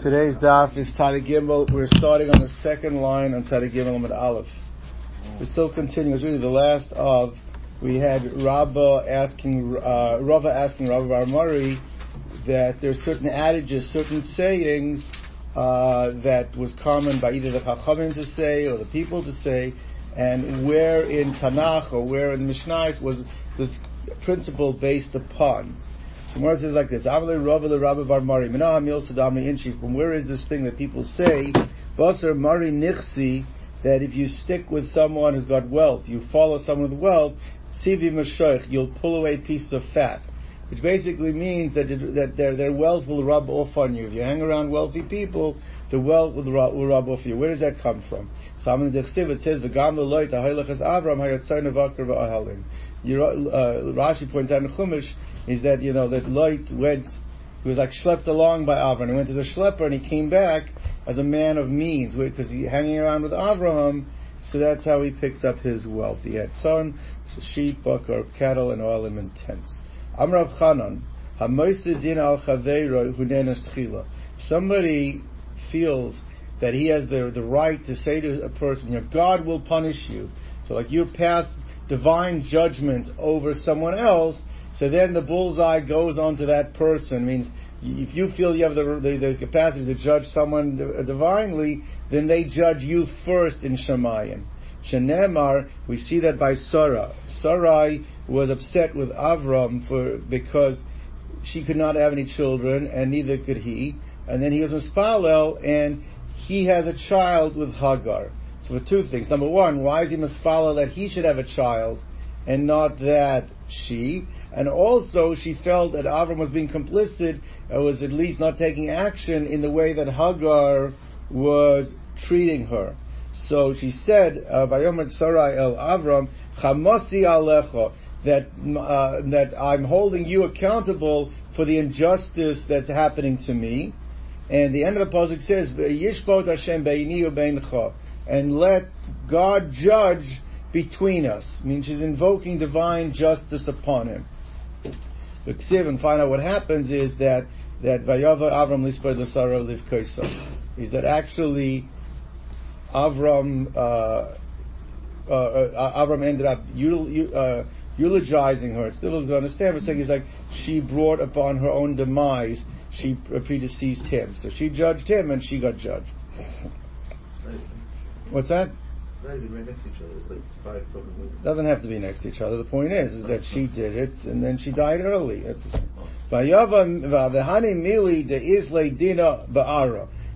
Today's daf is Tzadi Gimel. We're starting on the second line on Tzadi Gimel with Aleph. We're still continuing. It's really the last of. We had Rabba asking, uh, Rava asking Rabba Bar Mari that there are certain adages, certain sayings uh, that was common by either the Chachamim to say or the people to say, and where in Tanakh or where in Mishnah was this principle based upon. So says like this: Avle Rava the Rabbi Sadami Inchi. From where is this thing that people say? Basar Mari. That if you stick with someone who's got wealth, you follow someone with wealth, Sivi you'll pull away pieces of fat. Which basically means that, it, that their, their wealth will rub off on you. If you hang around wealthy people, the wealth will rub, will rub off you. Where does that come from? So in the it says, "V'gam Avram v'ahalim." Uh, Rashi points out in Chumash is that you know that Lot went, he was like schlepped along by Avram. He went to the schlepper and he came back as a man of means because he hanging around with Avraham. So that's how he picked up his wealth. He had son, sheep, buck, or cattle, and oil and tents. Amrav Chanan, din al tchila. Somebody feels that he has the, the right to say to a person, you know, God will punish you. So like your pass divine judgment over someone else, so then the bullseye goes onto that person. Means if you feel you have the, the, the capacity to judge someone uh, divinely, then they judge you first in Shemayim. Shenemar, we see that by Sarah. Sarai was upset with Avram for because she could not have any children, and neither could he. And then he was Spalel and he has a child with Hagar. So for two things. Number one, why is he Mispalel that he should have a child, and not that she? And also, she felt that Avram was being complicit, or was at least not taking action in the way that Hagar was treating her. So she said, uh, "Vayomer Sarai el Avram, Chamasi alecha." That uh, that I'm holding you accountable for the injustice that's happening to me. And the end of the pasuk says, "Yishpot Hashem beini ubeincha," and let God judge between us. I mean, she's invoking divine justice upon him. The Ksiv and find out what happens is that that Vayava Avram Liv Is that actually Avram, uh, uh, uh, Avram ended up uh, eulogizing her. It's difficult to understand, but saying he's like she brought upon her own demise. She predeceased him, so she judged him, and she got judged. What's that? Doesn't have to be next to each other. The point is, is that she did it, and then she died early. That's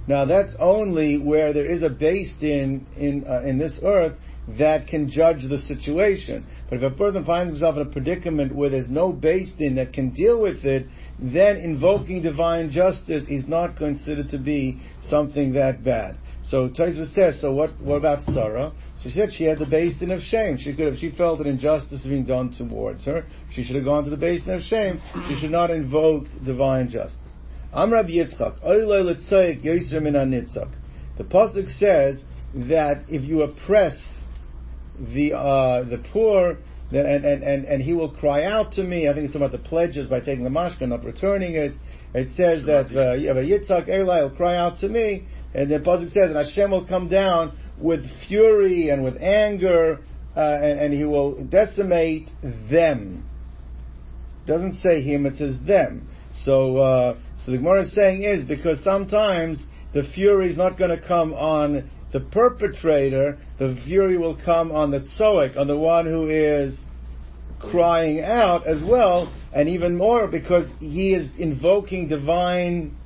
now that's only where there is a beis din in uh, in this earth that can judge the situation. But if a person finds himself in a predicament where there's no beis din that can deal with it, then invoking divine justice is not considered to be something that bad. So Taisva says, so what, what about Sarah? So she said she had the basin of shame. She could have, she felt an injustice being done towards her. She should have gone to the basin of shame. She should not invoke divine justice. Am Rabbi Yitzchak, The pasuk says that if you oppress the uh, the poor, then, and, and, and, and he will cry out to me. I think it's about the pledges by taking the mashka, not returning it. It says that uh, Yitzchak Eli will cry out to me, and then pasuk says, and Hashem will come down with fury and with anger, uh, and, and, he will decimate them. Doesn't say him; it says them. So. Uh, so the Gemara is saying is because sometimes the fury is not going to come on the perpetrator, the fury will come on the tzoek, on the one who is crying out as well, and even more because he is invoking divine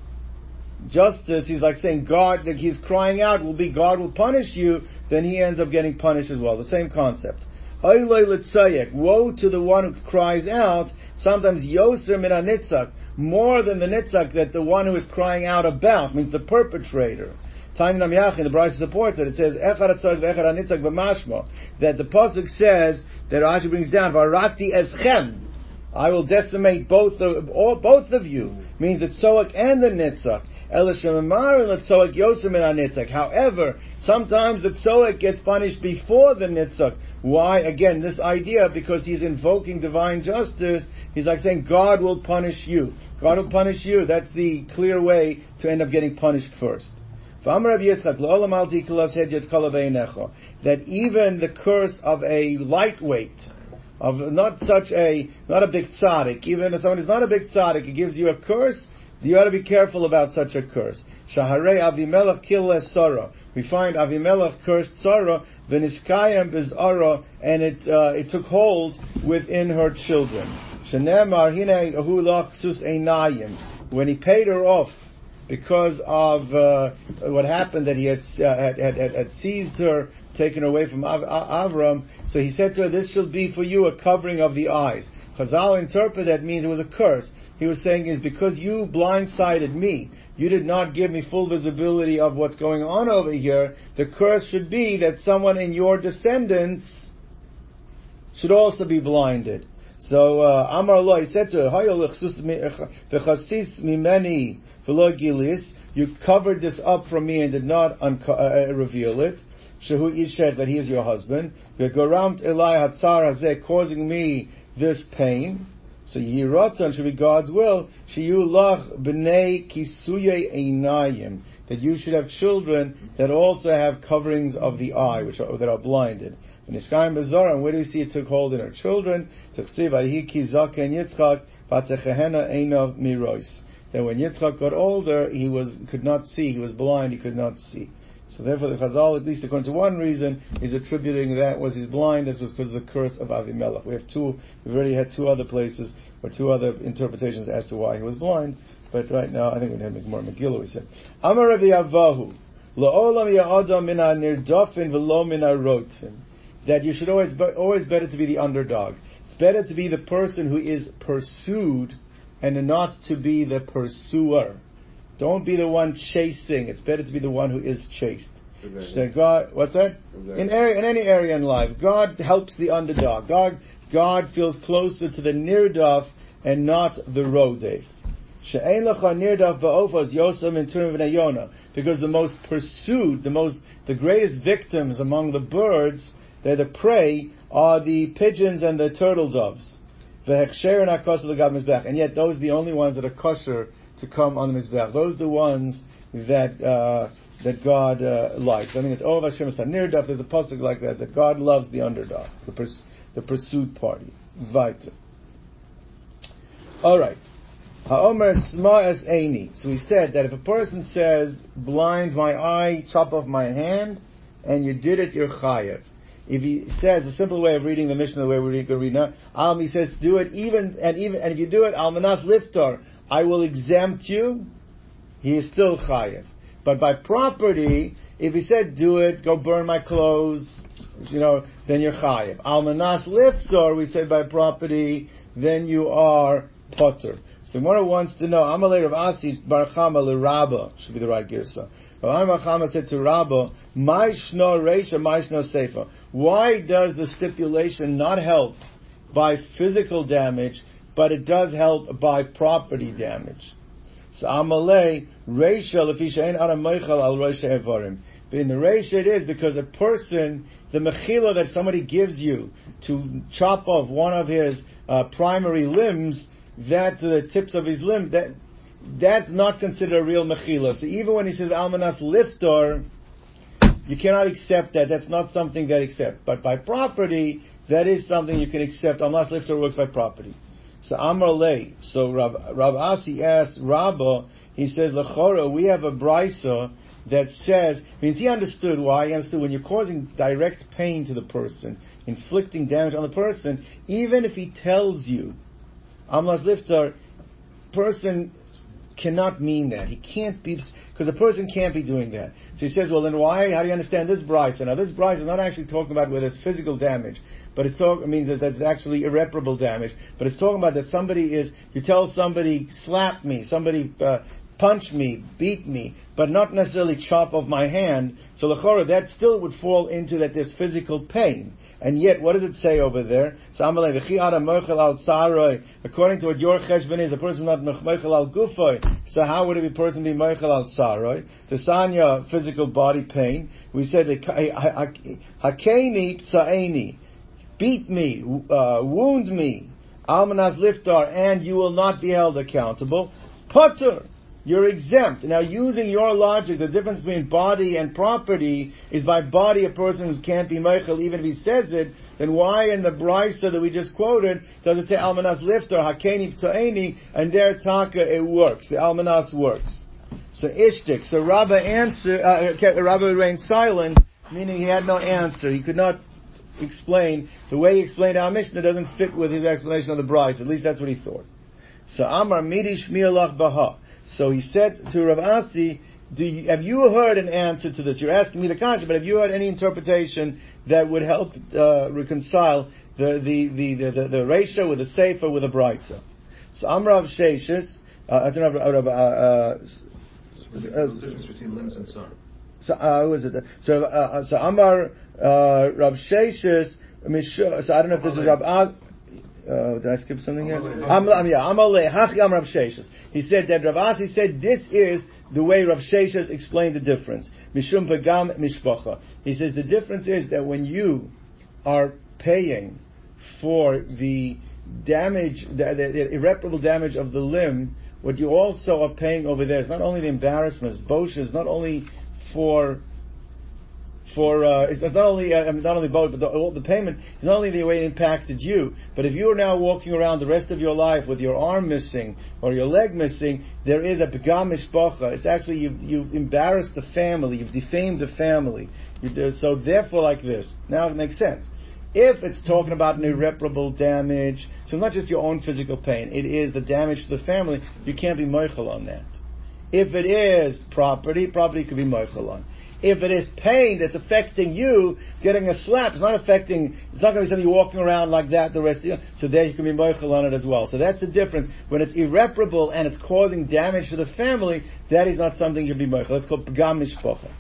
justice. He's like saying God, that he's crying out will be God will punish you, then he ends up getting punished as well. The same concept. Woe to the one who cries out, sometimes Yoser min more than the nitzak that the one who is crying out about means the perpetrator. Time Nam Yachin, the Brisa supports it. It says Echad Nitzak b'mashmo that the pasuk says that Rashi brings down Varati eschem. I will decimate both of all, both of you. Means the tzoak and the nitzak. However, sometimes the tzoek gets punished before the nitzak. Why? Again, this idea because he's invoking divine justice. He's like saying God will punish you. God will punish you. That's the clear way to end up getting punished first. That even the curse of a lightweight, of not such a, not a big tzaddik, even if someone is not a big tzaddik, it gives you a curse, you ought to be careful about such a curse. Shaharei Avimelech killed Sarah. We find Avimelech cursed Sarah, v'niskayim bizara, and it uh, it took hold within her children. Shenemar hine ahulach sus einayim. When he paid her off because of uh, what happened that he had, uh, had, had, had, seized her, taken her away from Av- Avram, so he said to her, "This shall be for you a covering of the eyes." Chazal interpret that means it was a curse he was saying is because you blindsided me, you did not give me full visibility of what's going on over here, the curse should be that someone in your descendants should also be blinded. So uh, Amar Allah, he said to her, you covered this up from me and did not unco- uh, uh reveal it. Shehu Ishet, that he is your husband. causing me this pain. So Yiratzon should be God's will. Shiyulach b'nei kisuye einayim. That you should have children that also have coverings of the eye, which are, that are blinded. And Iskayim Bazar, and where do you see it took hold in her children? Tuksiv ahi kizak and Yitzchak, vatechehena einov mirois. That when Yitzchak got older, he was, could not see, he was blind, he could not see. So therefore the Chazal, at least according to one reason, is attributing that was his blindness was because of the curse of Avimelech. We have two, we've already had two other places, or two other interpretations as to why he was blind, but right now I think we have more Megillah, we said. Amar Rabbi Avahu, La'olam ya'adam mina nirdofin v'lo mina rotfin. That you should always, always better to be the underdog. It's better to be the person who is pursued and not to be the pursuer. Don't be the one chasing. It's better to be the one who is chased. God, what's that? In area, in any area in life, God helps the underdog. God, God feels closer to the nirdaf and not the rodef. Because the most pursued, the most, the greatest victims among the birds, they're the prey, are the pigeons and the turtle doves. And yet those are the only ones that are kosher to come on the Mizbeach. Those are the ones that, uh, that God uh, likes. I think it's Ov Hashem Nirdaf. There's a pasuk like that that God loves the underdog, the, pers- the pursued party. Weiter. All right. Ha'omer sma es eini. So he said that if a person says, blind my eye, chop off my hand, and you did it, you're chayev. If he says a simple way of reading the Mishnah, the way we read, read now, um, he says, do it even and even and if you do it, almanas liftar, I will exempt you, he is still chayiv. But by property, if he said, do it, go burn my clothes, you know, then you're chayiv. Almanas liftor, we say by property, then you are potter. So one wants to know, Amalei Rav Asi bar Chama Rabba should be the right girsa. Rav bar Chama said to Rabba, My shno reisha, my shno sefer. Why does the stipulation not help by physical damage, but it does help by property damage. So Amalei, Reisha, Lefisha, Ein Adam Meichel al Reisha Evarim. But in the Reisha it is because a person, the Mechila that somebody gives you to chop off one of his uh, primary limbs, that the tips of his limb, that that's not considered a real Mechila. So even when he says Almanas Liftor, you cannot accept that. That's not something that accept. But by property, that is something you can accept. Almanas Liftor works by property. So Amar Lei. So Rav, Rav Asi asked Rabba, he says, Lechora, we have a brisa that says, means he understood why, he understood when you're causing direct pain to the person, inflicting damage on the person, even if he tells you, Amlas Liftar, person cannot mean that. He can't be, because a person can't be doing that. So he says, well then why, how do you understand this brisa? Now this brisa is not actually talking about where there's physical damage but it's talking means that that's actually irreparable damage. But it's talking about that somebody is you tell somebody slap me, somebody uh, punch me, beat me, but not necessarily chop off my hand. So lechora that still would fall into that there's physical pain. And yet, what does it say over there? According to what your cheshbon is, a person not mechmechel al gufoy. So how would a person be mechel al saroi? The sanya physical body pain. We said hakeni tsaeni beat me, uh, wound me, almanas liftar, and you will not be held accountable. Putter, you're exempt. Now, using your logic, the difference between body and property is by body a person can't be meichel, even if he says it, then why in the brisa that we just quoted does it say Almanas lift or Hakeni Ptsoeni, and there Taka it works. The Almanas works. So Ishtik, so Rabba answer, uh, remained silent, meaning he had no answer. He could not explain, the way he explained our Mishnah doesn't fit with his explanation of the brisa. At least that's what he thought. So Amar Midi Shmielach Baha. So he said to Rav Asi, you, have you heard an answer to this? You're asking me the question, but have you heard any interpretation that would help uh, reconcile the the, the, the, the, the ratio with the safer with the brisa? So Amrav Sheshis, uh, I don't know, uh, uh, the difference between limbs and son. So, uh, who is it? So, uh, so Amar uh, Rav Sheshis. So I don't know if this is Rav. Uh, did I skip something here? Am, yeah, Amalei Hachi Am Rav Sheshis. He said that Rav Asi said this is the way Rav Sheshis explained the difference. Mishum Pagam Mishpacha. He says the difference is that when you are paying for the damage, the, the, the irreparable damage of the limb, what you also are paying over there is not only the embarrassment, it's not only for for uh, it's, not only uh, not only both, but the, the payment is not only the way it impacted you, but if you are now walking around the rest of your life with your arm missing or your leg missing, there is a begam mishpacha. It's actually you've, you've embarrassed the family, you've defamed the family. You, so therefore, like this, now it makes sense. If it's talking about an irreparable damage, so not just your own physical pain, it is the damage to the family. You can't be moichel on that. If it is property, property could be moichel on. If it is pain that's affecting you, getting a slap, it's not affecting, it's not going to be something you're walking around like that the rest of you. So there you can be moichel on it as well. So that's the difference. When it's irreparable and it's causing damage to the family, that is not something you'll be moichel. It's called pgam mishpocha.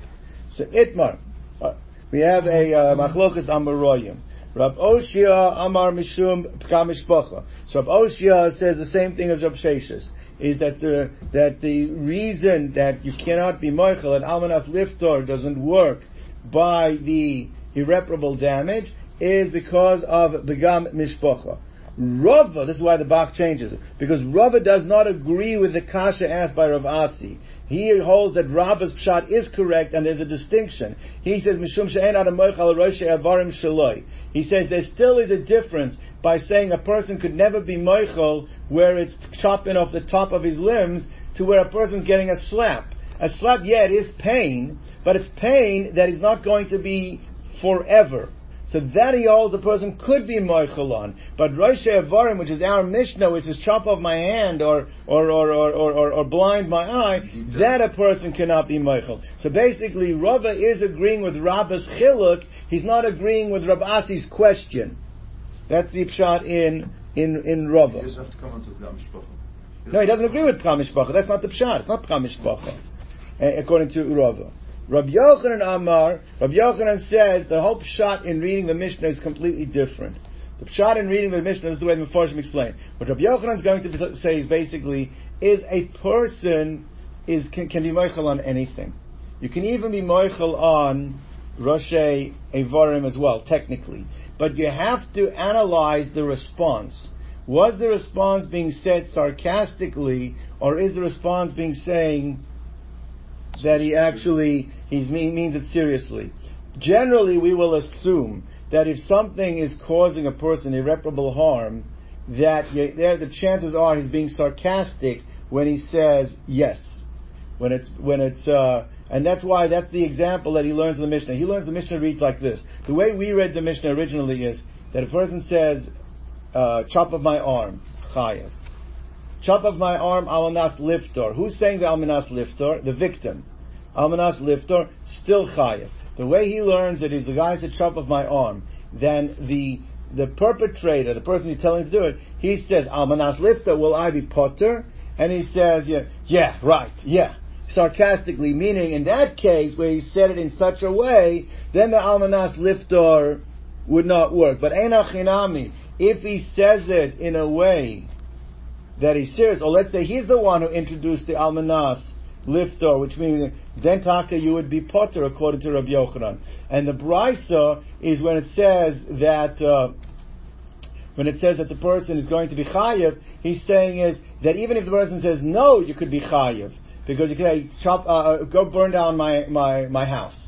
So itmar. Uh, we have a uh, machlokas amaroyim. Rab Oshia Amar Mishum Pgam Mishpocha. So Rab Oshia says the same thing as Rab Sheshis is that the that the reason that you cannot be moichel and almanas liftor doesn't work by the irreparable damage is because of begam mishpocha. Rava, this is why the Bach changes it, because Rava does not agree with the kasha asked by Rav Asi. He holds that Rava's pshat is correct and there's a distinction. He says, Mishum she'en avarim shaloi. He says there still is a difference by saying a person could never be moichel where it's chopping off the top of his limbs to where a person's getting a slap. A slap, yeah, it is pain, but it's pain that is not going to be forever. So that he holds a person could be moichel on. But Rosh Avarim, which is our Mishnah, which is chop off my hand or or, or, or, or, or blind my eye, that a person cannot be moichel. So basically, Rava is agreeing with Rabba's chiluk. He's not agreeing with Rabasi's question. That's the pshat in in in Rava. He doesn't have to come onto No, he doesn't agree with Pramishpacha. That's not the pshat. It's not Pramishpacha, eh, according to Rava. Rabbi Yochanan Amar, Rabbi Yochanan says the whole pshat in reading the Mishnah is completely different. The pshat in reading the Mishnah is the way the Mepharshim explain. What Rabbi Yochanan is going to say is basically, is a person is can, can be moichel on anything. You can even be moichel on Rosh Evarim as well, technically. But you have to analyze the response. Was the response being said sarcastically, or is the response being saying that he actually he means it seriously. Generally, we will assume that if something is causing a person irreparable harm, that there the chances are he's being sarcastic when he says yes. When it's when it's uh, and that's why that's the example that he learns in the Mishnah. He learns the Mishnah reads like this. The way we read the Mishnah originally is that a person says, uh, "Chop of my arm, chayev." Chop of my arm, almanas liftor. Who's saying the almanas liftor? The victim. Almanas liftor, still chayev. The way he learns it is the guy said chop of my arm. Then the the perpetrator, the person who's telling to do it, he says, Almanas liftor, will I be potter? And he says, yeah, yeah, right, yeah. Sarcastically, meaning in that case where he said it in such a way, then the Almanas liftor would not work. But Enachinami, if he says it in a way that he's serious, or let's say he's the one who introduced the almanas liftor, which means then taka you would be potter according to Rabbi Yochanan. And the brisa is when it says that uh, when it says that the person is going to be chayiv, he's saying is that even if the person says no, you could be chayiv. Because you can chop, uh, go burn down my, my, my house.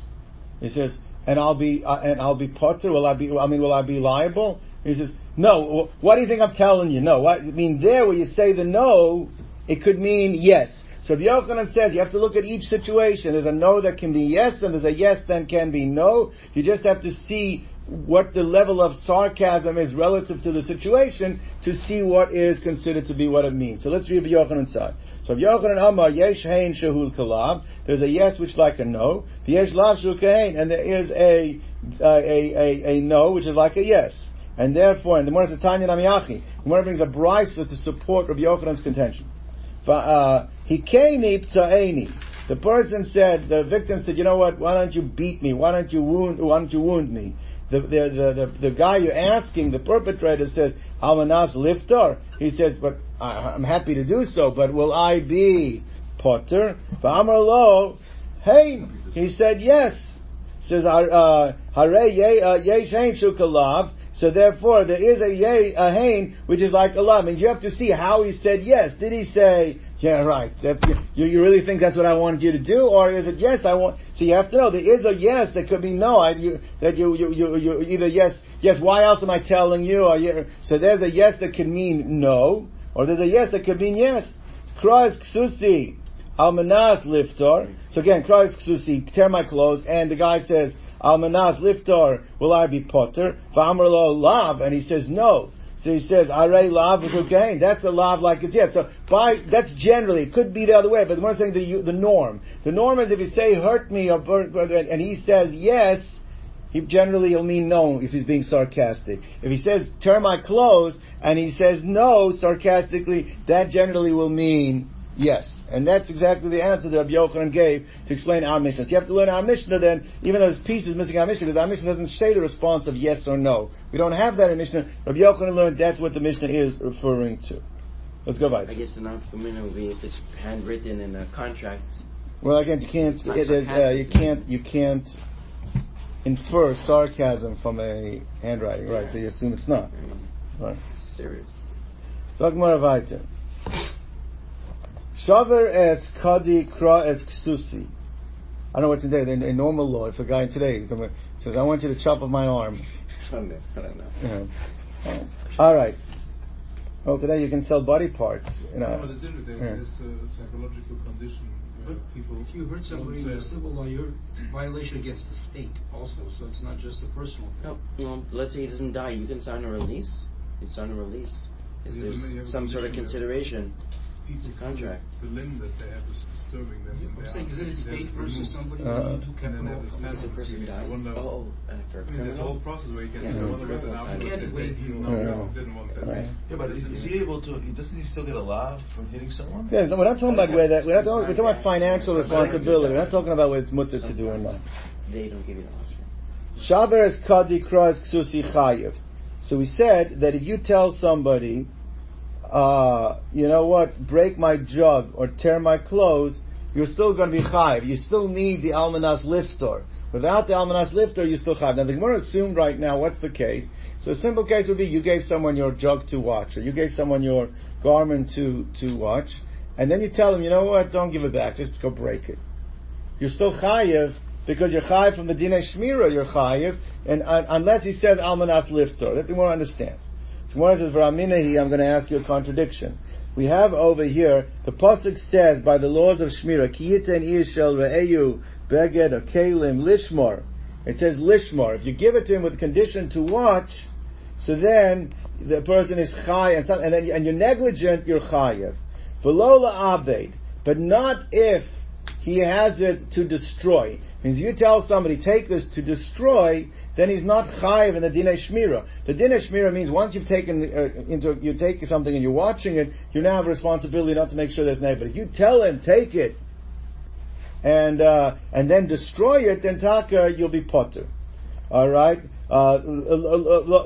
He says, and I'll be, uh, and I'll be potter, will I be, I mean, will I be liable? He says, no, what do you think I'm telling you? No, what, I mean, there where you say the no, it could mean yes. So if Yochanan says you have to look at each situation. There's a no that can be yes, and there's a yes that can be no. You just have to see what the level of sarcasm is relative to the situation to see what is considered to be what it means. So let's read Yochanan's side. So if Yochanan Amar Yesh Hein Shahul Kalav, there's a yes which is like a no. Yesh Lav Shul and there is a, a, a, a no which is like a yes. And therefore, and the says Tanya Namiyachi. The Gemara brings a brisa to support Rabbi Yochanan's contention. Uh, Hikeni Pta'eni. The person said, the victim said, you know what, why don't you beat me? Why don't you wound, why don't you wound me? The, the, the, the, the guy you're asking, the perpetrator says, Almanas lifter. He says, but I, am happy to do so, but will I be potter? V'amar lo, hey, he said yes. Says, uh, hare yesh hein shukalav. So therefore, there is a yay, a hain, which is like a lav. And you have to see how he said yes. Did he say, yeah, right. That, you, you really think that's what I wanted you to do, or is it yes? I want. So you have to know there is a yes. There could be no. I, you, that you, you, you, you either yes, yes. Why else am I telling you? Or you, so there's a yes that could mean no, or there's a yes that could mean yes. Kras ksusi almanas liftor. So again, kras ksusi tear my clothes, and the guy says almanas liftor. Will I be potter? V'amar lo lav, and he says no. So he says, "Aray lav gain." That's the lav like it's yes. So by that's generally it could be the other way, but the more saying the the norm. The norm is if you say "hurt me" or, and he says yes, he generally will mean no if he's being sarcastic. If he says "tear my clothes" and he says no sarcastically, that generally will mean yes. And that's exactly the answer that Rabbi Yochanan gave to explain our Mishnah. So you have to learn our Mishnah then, even though there's pieces missing our Mishnah, because our Mishnah doesn't say the response of yes or no. We don't have that in Mishnah. Rabbi Yochanan learned that's what the Mishnah is referring to. Let's go back. I guess the non-familiar would be if it's handwritten in a contract. Well, again, you can't. Uh, you can't. You can't infer sarcasm from a handwriting, right? So you assume it's not. Right. Serious. Talk more about it. Shaver es kadi kra es ksusi. I don't know what today. In, in normal law, if a guy today says, "I want you to chop off my arm," I don't know. Yeah. All right. Well, today you can sell body parts. You know. No, but it's interesting. Yeah. It's a uh, psychological condition where people. If you hurt somebody in uh, don't, civil law, you're violation against the state also, so it's not just a personal thing. No, well, let's say he doesn't die. You can sign a release. You can sign a release. If You there's have a- you have a some sort of consideration. people It's a contract. The limb that they have is disturbing them. Yeah, and I'm saying, is it a they state have versus removed. somebody Uh, when you do and then capital? have this If the person dies. wonder- Oh, uh, for a I mean, there's a whole process where you can. Yeah. I wonder whether Yeah. afterwards Can't they say, wait, you know. no, didn't want that. Right. Yeah, but is he able to? Doesn't he still get a lav from hitting someone? Yeah, we're not talking about where that. We're not talking, we're talking about financial responsibility. We're not talking about whether it's mutter to do or not. They don't give you the option. Shaber es kadi kras ksusi chayiv. So we said that if you tell somebody, uh, you know what, break my jug or tear my clothes, you're still going to be chayiv. You still need the almanas liftor. Without the almanas liftor, you still chayiv. Now the Gemara assumed right now what's the case. So a simple case would be you gave someone your jug to watch, or you gave someone your garment to to watch, and then you tell them, you know what, don't give it back, just go break it. You're still chayiv because you're chayiv from the dinah shmira. You're chayiv, and uh, unless he says almanas liftor, that's the more understands. One says, "V'raminahi, I'm going to ask you a contradiction." We have over here the pasuk says, by the laws of shmira, ki yiten ishel re'eyu beged or kalim lishmor. It says lishmor. If you give it to him with condition to watch, so then the person is chayiv, and, and then and you're negligent, you're chayiv. V'lo abed, but not if he has it to destroy. Means you tell somebody take this to destroy, then he's not chayiv in the dinah shmira. The dinah shmira means once you've taken uh, into you take something and you're watching it, you now have a responsibility not to make sure there's. But if you tell him take it and uh, and then destroy it, then taka you'll be potter. All right. Uh,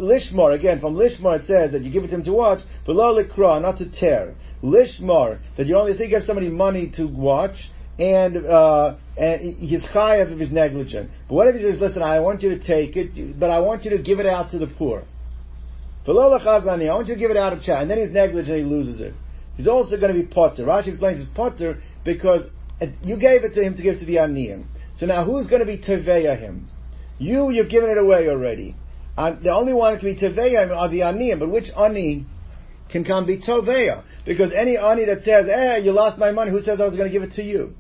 lishmar again from lishmar it says that you give it to him to watch, but likra not to tear. Lishmar that you only say give somebody money to watch, and uh, and he's chayav if he's negligent. But what if he says, listen, I want you to take it, but I want you to give it out to the poor. I want you to give it out of chat, and then he's negligent, he loses it. He's also going to be potter. Rashi explains it's potter because you gave it to him to give to the aniyim. So now who's going to be teveya him? You, you've given it away already. The only one that can be teveya are the aniyim. But which ani can come be toveya? Because any ani that says, "Eh, you lost my money," who says I was going to give it to you?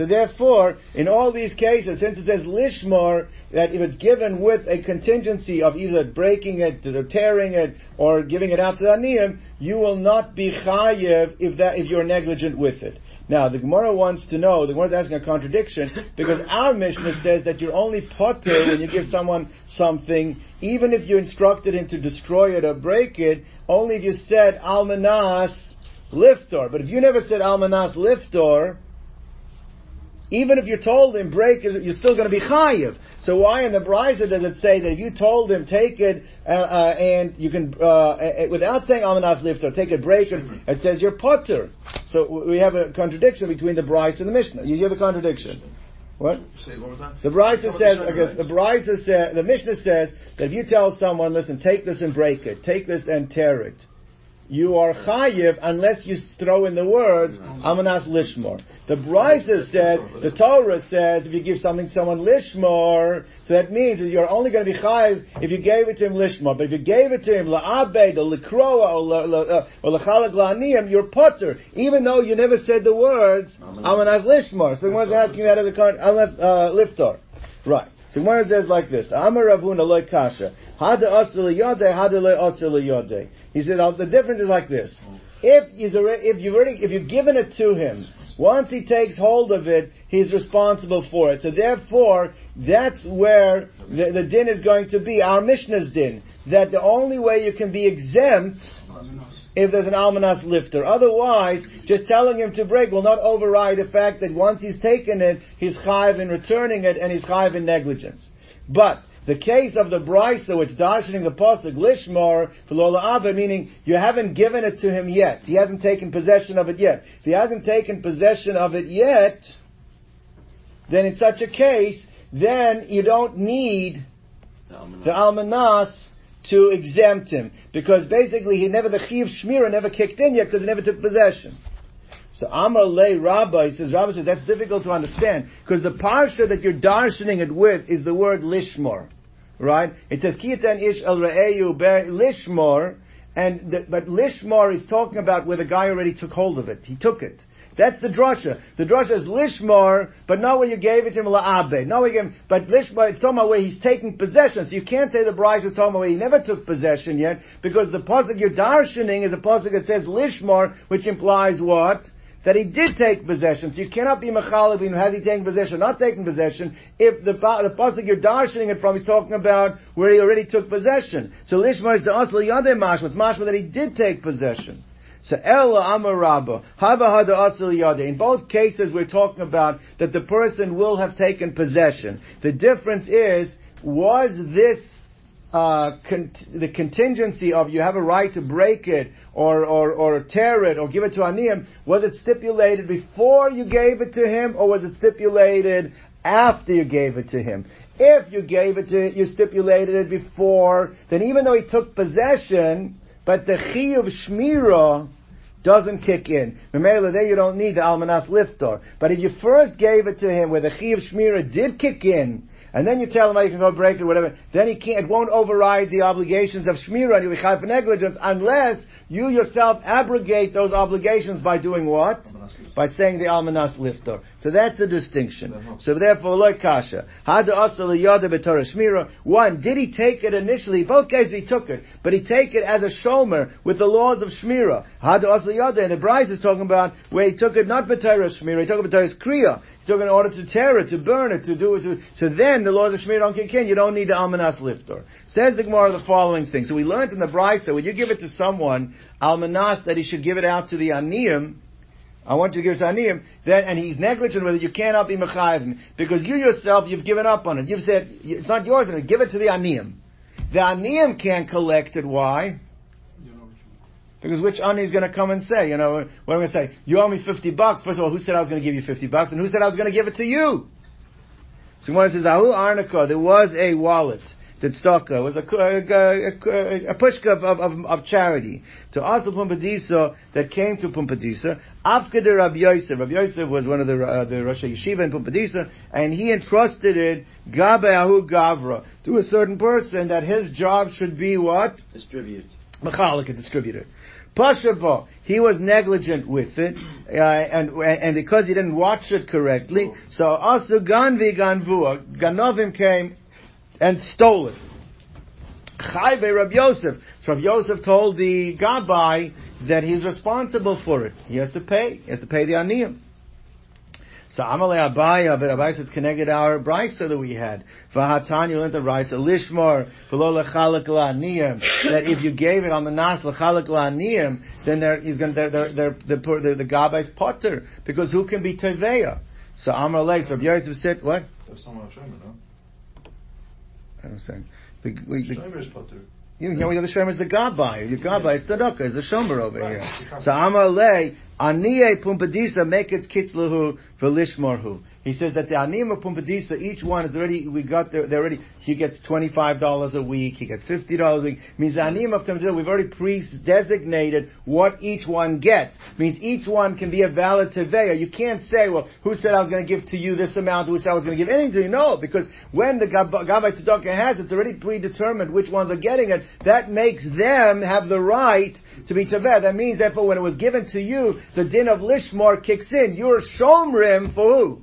So therefore, in all these cases, since it says lishmor, that if it's given with a contingency of either breaking it, tearing it, or giving it out to the aniyim, you will not be chayiv if that if you're negligent with it. Now, the Gemara wants to know, the Gemara is asking a contradiction, because our Mishnah says that you're only potter when you give someone something, even if you instructed him to destroy it or break it, only if you said almanas liftor. But if you never said almanas liftor, even if you're told him break it, you're still going to be chayiv. So why in the Brisa does it say that if you told him take it uh, uh, and you can uh, uh, without saying amanas lifter, take it, break it, it says you're potter. So we have a contradiction between the Brisa and the Mishnah. You hear the contradiction? What? Say one more time. The Brisa says, the I guess, the Brisa says, the Mishnah says that if you tell someone, listen, take this and break it, take this and tear it, you are chayiv unless you throw in the words amanas lishmor. The Brisa says, the Torah says, if you give something to someone lishmor, so that means that you're only going to be chayiv if you gave it to him lishmor. But if you gave it to him la'abed or likroa or la- la- or lachalak la'aniyim, you're potter, even though you never said the words amanas lishmor. So the one's asking that as a amanas uh, liftor. Right. So Gemara says like this: Amar Rav Huna loy kasha hada asr liyode hada loy asr liyode. He said the difference is like this: if he's already, if you've already, if you've given it to him, once he takes hold of it, he's responsible for it. So therefore, that's where the, the din is going to be. Our Mishnah's din that the only way you can be exempt if there's an almanas lifter. Otherwise, just telling him to break will not override the fact that once he's taken it, he's chayiv in returning it and he's chayiv in negligence. But the case of the brisa, which darshaning the pasuk lishmar for lola abba, meaning you haven't given it to him yet. He hasn't taken possession of it yet. If he hasn't taken possession of it yet, then in such a case, then you don't need The almanas. To exempt him because basically he never the chiv shmira never kicked in yet because he never took possession. So Amar lay Rabbi says Rabbi says that's difficult to understand because the parsha that you're darshaning it with is the word lishmor, right? It says kitan ish el re'eyu lishmor, and the, but lishmor is talking about where the guy already took hold of it. He took it. That's the drasha. The drasha is lishmar, but not where you gave it to him la'abe. Not where you gave him, but lishmar, it's talking about where he's taking possession. So you can't say the brisa is talking about where he never took possession yet, because the pasuk you're darshaning is a pasuk that says lishmar, which implies what? That he did take possession. So you cannot be mechalib in has he taken possession, not taking possession, if the, the pasuk you're darshaning it from is talking about where he already took possession. So lishmar is the asl yadeh mashma. It's mashma that he did take possession. In both cases we're talking about that the person will have taken possession. The difference is, was this uh, con- the contingency of you have a right to break it or, or, or tear it or give it to Aniyim, was it stipulated before you gave it to him or was it stipulated after you gave it to him? If you gave it to, you stipulated it before, then even though he took possession, but the chi of shmira doesn't kick in. Remember, there you don't need the almanas liftor. But if you first gave it to him where the chi of shmira did kick in, and then you tell him how you can go break it or whatever, then he can't, it won't override the obligations of shmira and chayav for negligence unless you yourself abrogate those obligations by doing what? By saying the almanas liftor. So that's the distinction. So therefore, like kasha, hada asal b'torah shmira. One, did he take it initially? Both cases he took it, but he take it as a shomer with the laws of shmira. Hada asal yada, and the Brisa is talking about where he took it not b'torah shmira, he took it b'torah kriya. Took in order to tear it, to burn it, to do it. To, so then the laws of shmira don't kick in. You don't need the almanas liftor. Says the Gemara the following thing. So we learned in the that when you give it to someone almanas, that he should give it out to the aniyim. I want you to give it to Aniyim, then, and he's negligent with it, you cannot be Mechayiv him. Because you yourself, you've given up on it. You've said, it's not yours, and give it to the Aniyim. The Aniyim can't collect it, why? Because which Ani is going to come and say, you know, what am I going to say? You owe me 50 bucks. First of all, who said I was going to give you 50 bucks? And who said I was going to give it to you? So Gemara says, Ahu Arnika, there was a wallet. the tzedakah, was a, a, a, a pushka of, of, of, charity. To also Pumbedisa that came to Pumbedisa, Afkeder Rabbi Yosef. Rabbi Yosef was one of the, uh, the Rosh Yeshiva in Pumbedisa, and he entrusted it, Gabeahu Gavra, to a certain person that his job should be what? Distribute. Mechalik, a distributor. He was negligent with it, uh, and and because he didn't watch it correctly, so also Ganvi Ganvua, Ganovim came and stole it. Chayve Rabbi Yosef. So Rabbi Yosef told the Gabbai that he's responsible for it. He has to pay. He has to pay the aniyim. So Amalei Abaye, but Abaye says connected our brisa that we had. V'hatani learned the brisa lishmor v'lo lechalak la'aniyim. That if you gave it on the nas lechalak la'aniyim, then they're, he's going they're, they're, they're, the the, the Gabai's potter because who can be teveya? So Amalei, so Rabbi said what? That's someone on Shomer, no? I don't understand. The, we, the, Shomer is Potter. you know, the Shomer is the Gabbai. The Gabbai is Tzedakah, is the Shomer over here. So Amalei, Aniye Pumbedisa make its kitzlahu for lishmarhu. He says that the Anim of Pumbedisa, each one is already, we got there, they're already, he gets $25 a week, he gets $50 a week. Means the Anim of Pumbedisa, we've already pre-designated what each one gets. Means each one can be a valid Teveya. You can't say, well, who said I was going to give to you this amount, who said I was going to give anything to you? No, because when the Gabbai Tzedakah has, it's already predetermined which ones are getting it. That makes them have the right to be Teveya. That means, therefore, when it was given to you, the din of Lishmar kicks in. You're Shomrim for who?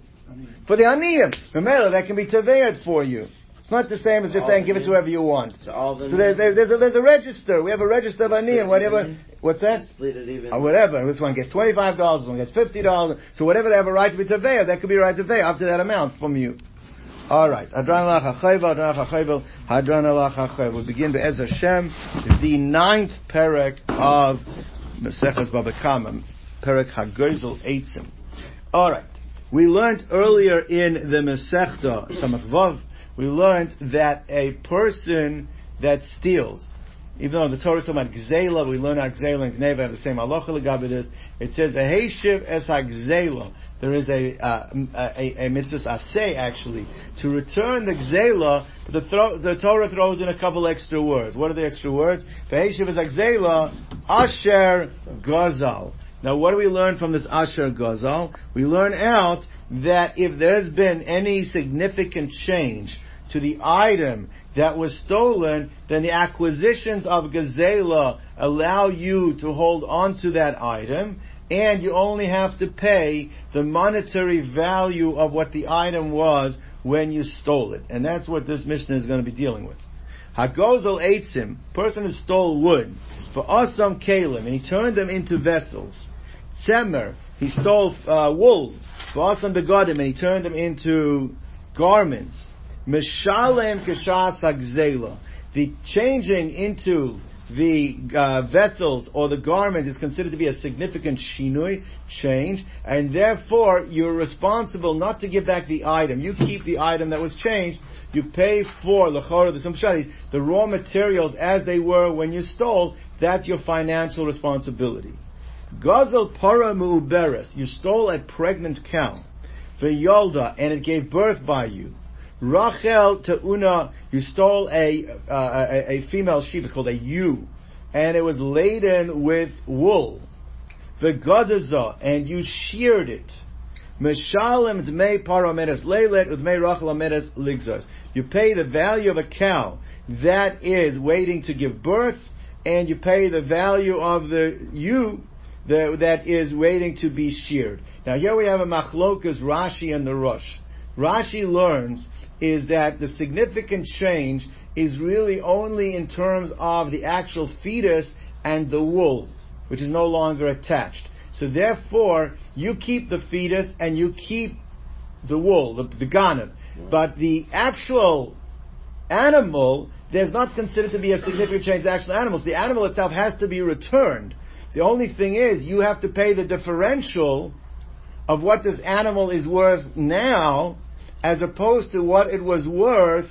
For the Aniyim. Remember, that can be Taveyed for you. It's not the same as just All saying give it to whoever you want. So all the So there's, there's, a, there's a register. We have a register of Aniyim, whatever. What's that? split it even. Or whatever. This one gets $25, this one gets $50. So whatever they have a right to be Taveyed, that could be a right to up to that amount from you. Alright. Hadran alach ha'chayvel, hadran alach ha'chayvel, hadran alach ha'chayvel. We begin by Ezra Shem, the ninth parak of Maseches Baba Parak HaGozel Eitzim. Alright. We learned earlier in the Masechta Samach Vav, we learned that a person that steals, even though the Torah is talking about Gzela, we learn how Gzela and Gneva have the same halacha legabe this. It says a Heishiv es HaGzela. There is a, uh, a, a mitzvah asay actually to return the Gzela, the, thro- the Torah throws in a couple extra words. What are the extra words? The Heishiv es HaGzela, Asher Gazal. Now, what do we learn from this Asher Gazal? We learn out that if there's been any significant change to the item that was stolen, then the acquisitions of Gazela allow you to hold on to that item, and you only have to pay the monetary value of what the item was when you stole it. And that's what this Mishnah is going to be dealing with. Hagozel Eitzim, person who stole wood, for Asam Kalim, and he turned them into vessels. Tzemer, he stole uh, wool, for Asam Begodim, and he turned them into garments. Mishalem Kashas Hagzela, the changing into the uh, vessels or the garment is considered to be a significant shinui, change, and therefore you're responsible not to give back the item. You keep the item that was changed. You pay for lechora the simshadi, the raw materials as they were when you stole. That's your financial responsibility. Gazel para mu'uberes. You stole a pregnant cow. V'yolda, and it gave birth by you. Rachel to Teuna, you stole a, uh, a, a female sheep, it's called a ewe, and it was laden with wool. V'gadaza, and you sheared it. Meshalem dmei paramedes leilet udmei rachel amedes ligzos. You pay the value of a cow that is waiting to give birth, and you pay the value of the ewe that is waiting to be sheared. Now here we have a machlokas Rashi and the Rosh. Rashi learns is that the significant change is really only in terms of the actual fetus and the wool, which is no longer attached. So therefore, you keep the fetus and you keep the wool, the, the ganim. But the actual animal, there's not considered to be a significant change to actual animals. The animal itself has to be returned. The only thing is, you have to pay the differential of what this animal is worth now as opposed to what it was worth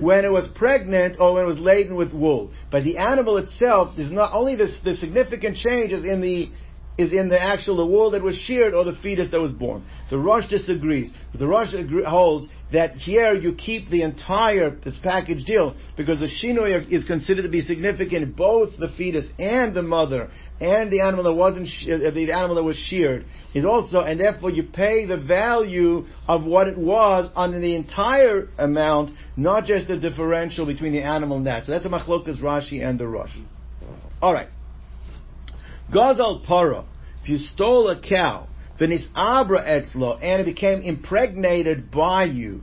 when it was pregnant or when it was laden with wool. But the animal itself is not only the, the significant change is in the is in the actual the wool that was sheared or the fetus that was born. The Rosh disagrees. The Rosh agree, holds that here you keep the entire this package deal because the shinoi is considered to be significant both the fetus and the mother and the animal that wasn't uh, the animal that was sheared is also and therefore you pay the value of what it was on the entire amount, not just the differential between the animal and that. So that's a machlokas Rashi and the Rosh. All right. Gazal para. If you stole a cow, v'nis abra etzlo, and it became impregnated by you,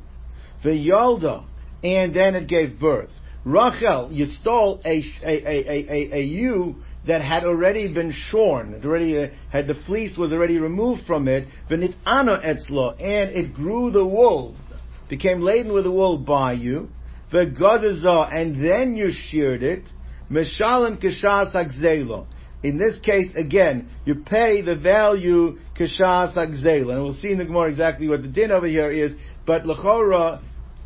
v'yolda, and then it gave birth. Rachel, you stole a, a, a, a, a, ewe that had already been shorn, it already uh, had the fleece was already removed from it, v'nit ana etzlo, and it grew the wool, became laden with the wool by you, v'gadazah, and then you sheared it, meshalim kishas agzelo. In this case, again, you pay the value kishas agzela. And we'll see in the Gemara exactly what the din over here is. But lechora,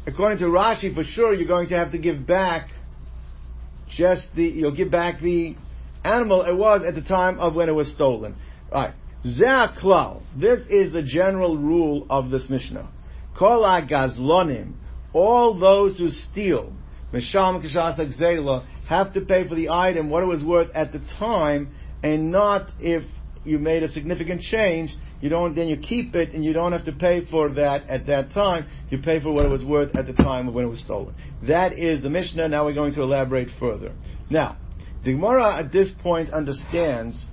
according to Rashi, for sure you're going to have to give back just the, you'll give back the animal it was at the time of when it was stolen. Right. Zeh. This is the general rule of this Mishnah. Kol gazlonim. All those who steal, Agzela, have to pay for the item what it was worth at the time, and not if you made a significant change, you don't, then you keep it and you don't have to pay for that at that time. You pay for what it was worth at the time of when it was stolen. That is the Mishnah. Now we're going to elaborate further. Now, the Gemara at this point understands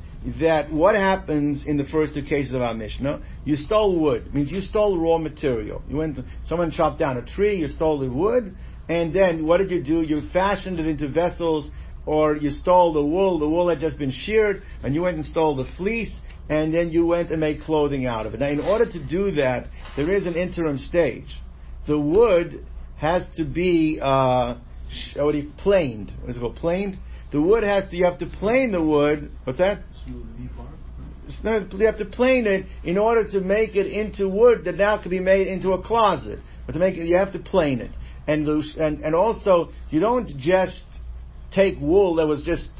that what happens in the first two cases of our Mishnah, you stole wood, means you stole raw material. You went, to, someone chopped down a tree, you stole the wood, and then what did you do? You fashioned it into vessels, or you stole the wool, the wool had just been sheared, and you went and stole the fleece, and then you went and made clothing out of it. Now, in order to do that, there is an interim stage. The wood has to be, uh, you, planed. What is it called? Planed? The wood has to, you have to plane the wood, what's that? You have to plane it in order to make it into wood that now can be made into a closet. But to make it, you have to plane it. And, the, and, and also, you don't just take wool that was just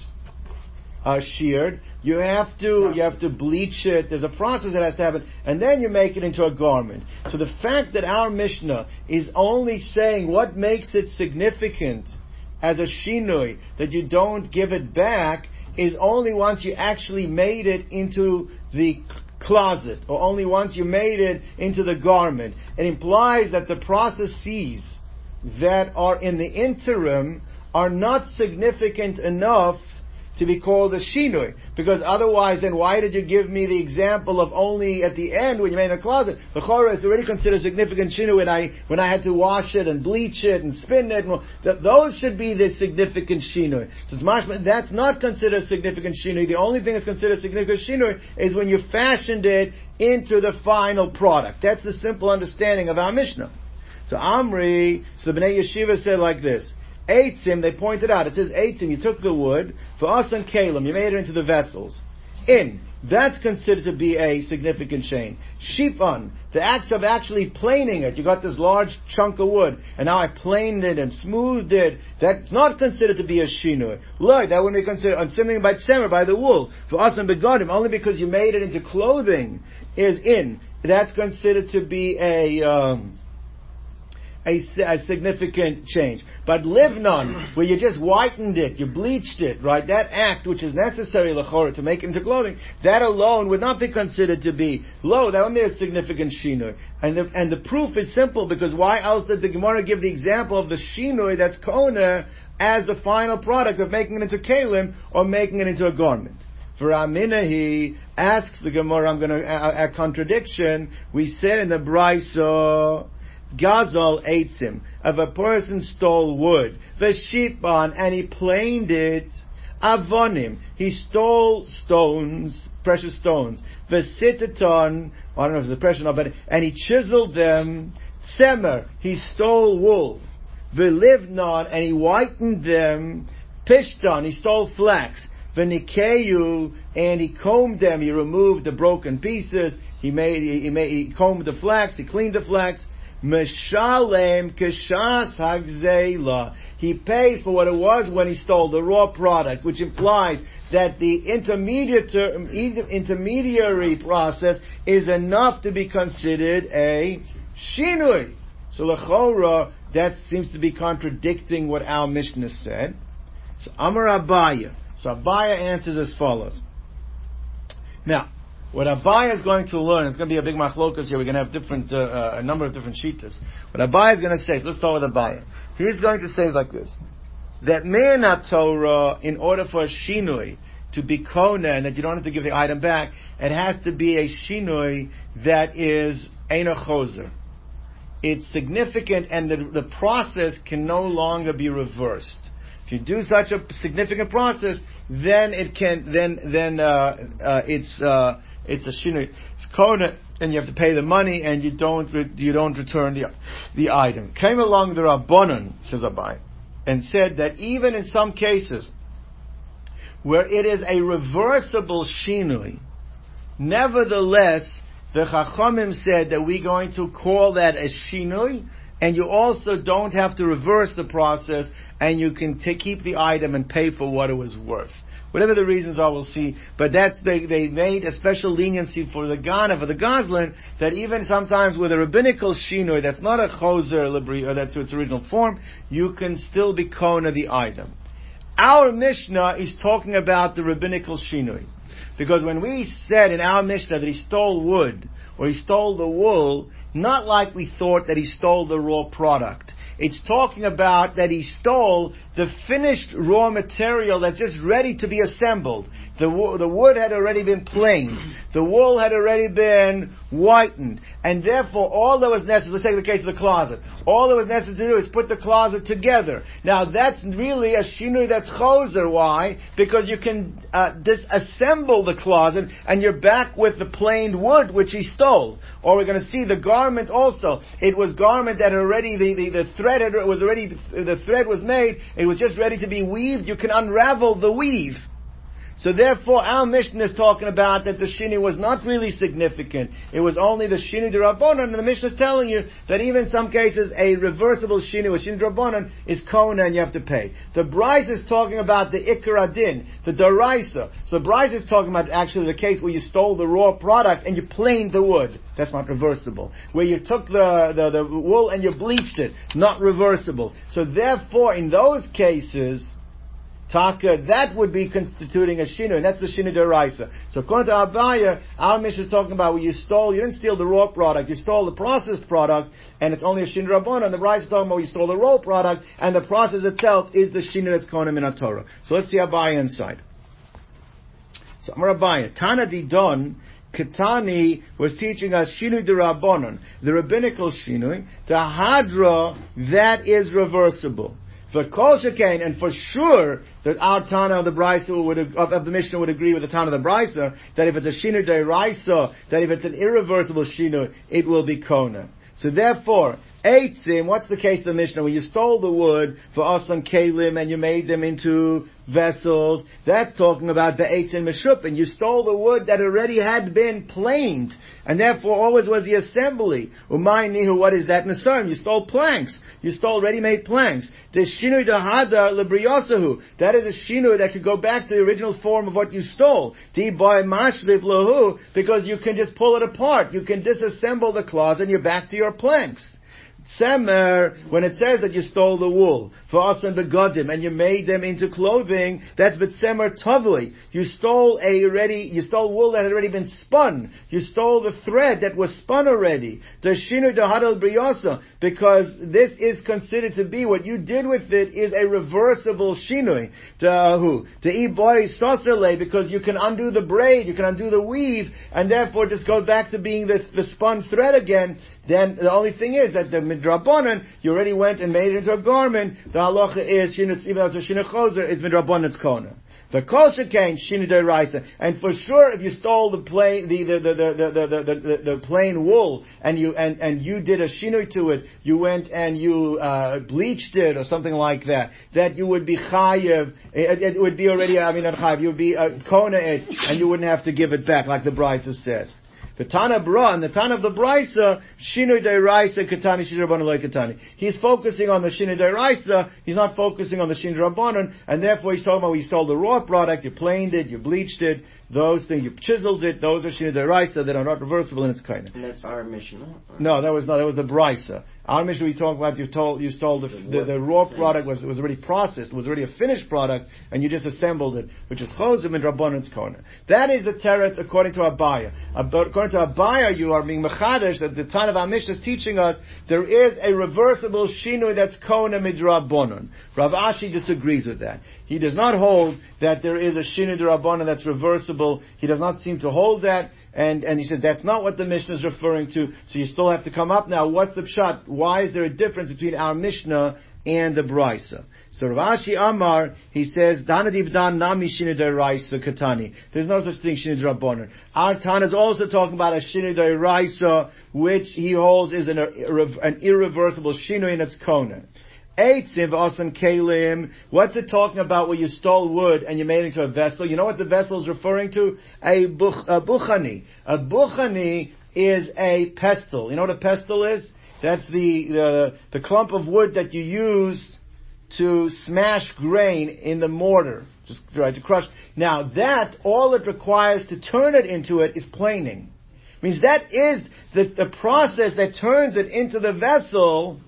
uh, sheared. You have to you have to bleach it. There's a process that has to happen, and then you make it into a garment. So the fact that our Mishnah is only saying what makes it significant as a shinui that you don't give it back is only once you actually made it into the closet, or only once you made it into the garment. It implies that the processes that are in the interim are not significant enough to be called a shinui. Because otherwise, then why did you give me the example of only at the end when you made a closet? The chora it's already considered significant shinui when I when I had to wash it and bleach it and spin it. And, that those should be the significant shinui. So it's mashma, that's not considered significant shinui. The only thing that's considered significant shinui is when you fashioned it into the final product. That's the simple understanding of our Mishnah. So Amri, so the Bnei Yeshiva said like this. Eitzim, they pointed out, it says Eitzim, you took the wood, for us and Kalim, you made it into the vessels. In, that's considered to be a significant chain. Shifan, the act of actually planing it, you got this large chunk of wood, and now I planed it and smoothed it, that's not considered to be a shinui. Look, that wouldn't be considered, on something by tzemer, by the wool. For us and begodim, only because you made it into clothing is in, that's considered to be a, um, a, a significant change. But livnon, where you just whitened it, you bleached it, right? That act, which is necessary lechora to make it into clothing, that alone would not be considered to be low. That would be a significant shinui. And the, and the proof is simple because why else did the Gemara give the example of the shinui that's kona as the final product of making it into kalim or making it into a garment? For Aminahi asks the Gemara, I'm going to a, a contradiction. We said in the Brisa. Gazal Eitzim, if a person stole wood, Veshipon, and he planed it, Avonim, he stole stones, precious stones, the Vesitaton, I don't know if it's a precious or not, but, and he chiseled them, Semer, he stole wool, the Velivnon, and he whitened them, Pishton, he stole flax, Venikeyu, and he combed them, he removed the broken pieces, he made, he, made, he combed the flax, he cleaned the flax, Meshalem keshas hagzeila. He pays for what it was when he stole the raw product, which implies that the intermediary process is enough to be considered a shinui. So lechora, that seems to be contradicting what our Mishnah said. So Amar Abaye. So Abaye answers as follows. Now, what Abaye is going to learn, it's going to be a big machlokas here. We're going to have different, uh, uh, a number of different shitas. What Abaye is going to say, let's start with Abaye. He's going to say like this: that Me'anat Torah, in order for a shinui to be kona and that you don't have to give the item back, it has to be a shinui that is ena. It's significant, and the, the process can no longer be reversed. If you do such a significant process, then it can, then, then, uh, uh, it's, uh, it's a shinui. It's kona, and you have to pay the money, and you don't, re- you don't return the, the item. Came along the Rabbanon, says Abaye, and said that even in some cases, where it is a reversible shinui, nevertheless, the Chachamim said that we're going to call that a shinui, and you also don't have to reverse the process, and you can t- keep the item and pay for what it was worth. Whatever the reasons are, we'll see. But that's they, they made a special leniency for the Ghana, for the Goslin, that even sometimes with a rabbinical shinoi, that's not a choser libri, or that's its original form, you can still be kona the item. Our Mishnah is talking about the rabbinical shinoi. Because when we said in our Mishnah that he stole wood, or he stole the wool, not like we thought that he stole the raw product. It's talking about that he stole the finished raw material that's just ready to be assembled. The, the wood had already been planed. The wool had already been whitened. And therefore, all that was necessary, let's take the case of the closet. All that was necessary to do is put the closet together. Now, that's really a shinui that's choser. Why? Because you can uh, disassemble the closet and you're back with the planed wood which he stole. Or we're going to see the garment also. It was garment that already, the, the, the thread had, was already, the thread was made. It was just ready to be weaved. You can unravel the weave. So therefore, our Mishnah is talking about that the shini was not really significant. It was only the shini de rabbanon, and the Mishnah is telling you that even in some cases, a reversible shini, a shini de rabbanon, is kona and you have to pay. The Brisa is talking about the Ikaradin, the daraisa. So the Brisa is talking about actually the case where you stole the raw product and you planed the wood. That's not reversible. Where you took the, the, the wool and you bleached it. Not reversible. So therefore, in those cases, Taka, that would be constituting a shinu, and that's the shinu deraisa. So according to Abaye, our Mishnah is talking about where you stole, you didn't steal the raw product, you stole the processed product, and it's only a shinu rabban, and the Raisa is talking about you stole the raw product, and the process itself is the shinu that's konim in Torah. So let's see Abaye inside. So Amar Abaye, Tana Didon, Katani was teaching us Shinu derabbanon, the rabbinical Shinu, the Hadra, that is reversible. For Kol Shekain, and for sure that our Tana of the Brisa would of, of the Mishnah would agree with the Tana of the Brisa that if it's a Shinu de Raisa, that if it's an irreversible Shinu, it will be Kona. So therefore, Eitzim, what's the case of the Mishnah? When you stole the wood for Asan Kalim and you made them into vessels, that's talking about Be'etzim Meshup, and you stole the wood that already had been planed, and therefore always was the assembly. Umay Nihu, what is that Nesarim? You stole planks. You stole ready-made planks. The Shinu Dahada Libriyosahu, that is a Shinu that could go back to the original form of what you stole. Di Boy Mashliv Lahu, because you can just pull it apart. You can disassemble the cloth and you're back to your planks. Semer, when it says that you stole the wool for us and the begodim and you made them into clothing, that's but Semer tovui. You stole a ready, you stole wool that had already been spun. You stole the thread that was spun already. The shinu dehadal briosa, because this is considered to be what you did with it is a reversible shinui. Who? To eat boy because you can undo the braid, you can undo the weave, and therefore just go back to being the, the spun thread again. Then the only thing is that the midrabanan, you already went and made it into a garment. The halacha is shinut, even it's a shinut choser, it's midrabanan's kona. The kol shekain shinu deraisa, and for sure, if you stole the plain the the the the the the, the, the, plain wool and you and and you did a shinui to it, you went and you uh, bleached it or something like that, that you would be chayev. It, it would be already. I mean, not chayev. You would be uh, kona it, and you wouldn't have to give it back, like the Brisa says. The Tana Bra and the Tana of the Brisa, Shinui Deiraisa Katani Shiraban Eloi Katani. He's focusing on the Shinui Deiraisa, he's not focusing on the Rabbanon, and therefore he's talking about you stole the raw product, you planed it, you bleached it, those things, you chiseled it, those are Shinui Deiraisa that are not reversible in its kind. And that's our Mishnah. No, that was not, that was the Brisa. Our Mishnah we talk about, you told, you stole the, the, the raw product was, was already processed, it was already a finished product, and you just assembled it, which is Chozim and Rabbanon's corner. That is the teretz according to Abaye. According to Abaye, you are being Mechadesh, that the time of our Mishnah is teaching us, there is a reversible Shinui that's Kona Midrabbanon. Rav Ashi disagrees with that. He does not hold that there is a Shinui Drabanon that's reversible. He does not seem to hold that. And, and he said that's not what the Mishnah is referring to. So you still have to come up now. What's the pshat? Why is there a difference between our Mishnah and the Brisa? So Rav Ashi Amar, he says, Danadib Dan Nami Raisa Katani. There's no such thing Shinid Rabbanon. Our Tan is also talking about a Shinid Raisa, which he holds is an, an irreversible Shinui in its Kona. Eitzim v'asan kalim. What's it talking about where you stole wood and you made it into a vessel? You know what the vessel is referring to? A, buch, a buchani. A buchani is a pestle. You know what a pestle is? That's the, the, the clump of wood that you use to smash grain in the mortar. Just try to crush. Now that, all it requires to turn it into it is planing. Means that is the, the process that turns it into the vessel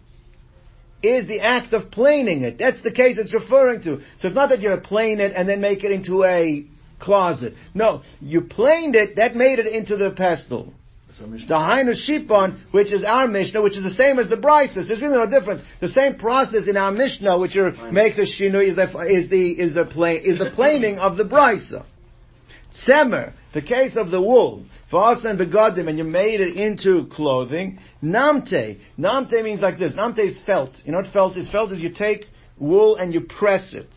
is the act of planing it. That's the case it's referring to. So it's not that you're plane it and then make it into a closet. No, you planed it, that made it into the pestle. The Hainu Shipon, which is our Mishnah, which is the same as the Brisa. There's really no difference. The same process in our Mishnah, which makes a Shinu, is the, is the, is the, plane, is the planing of the Brisa. Semer, the case of the wool. Vasan begadim, and you made it into clothing. Namte. Namte means like this. Namte is felt. You know what felt is? Felt is you take wool and you press it.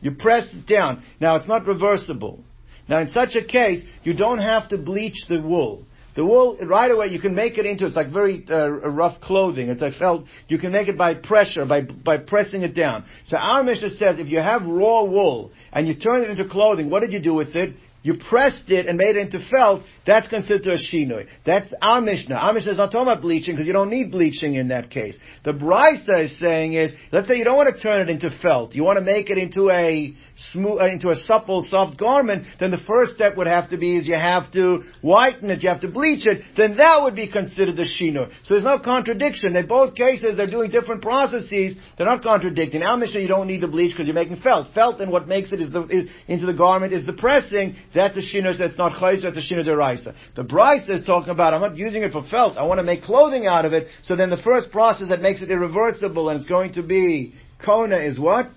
You press it down. Now it's not reversible. Now in such a case, you don't have to bleach the wool. The wool, right away, you can make it into, it's like very uh, rough clothing. It's like felt, you can make it by pressure, by, by pressing it down. So our Mishnah says, if you have raw wool, and you turn it into clothing, what did you do with it? You pressed it and made it into felt, that's considered a shinui. That's our Mishnah. Our Mishnah is not talking about bleaching because you don't need bleaching in that case. The Brisa is saying is, let's say you don't want to turn it into felt, you want to make it into a smooth, uh, into a supple, soft garment, then the first step would have to be is you have to whiten it, you have to bleach it, then that would be considered the shinui. So there's no contradiction. In both cases, they're doing different processes, they're not contradicting. Our Mishnah, you don't need the bleach because you're making felt. Felt and what makes it is the, is, into the garment is the pressing, that's a shinush that's not chayzer, that's a shinush deraisa. The Brisa is talking about, I'm not using it for felt, I want to make clothing out of it, so then the first process that makes it irreversible and it's going to be kona is what?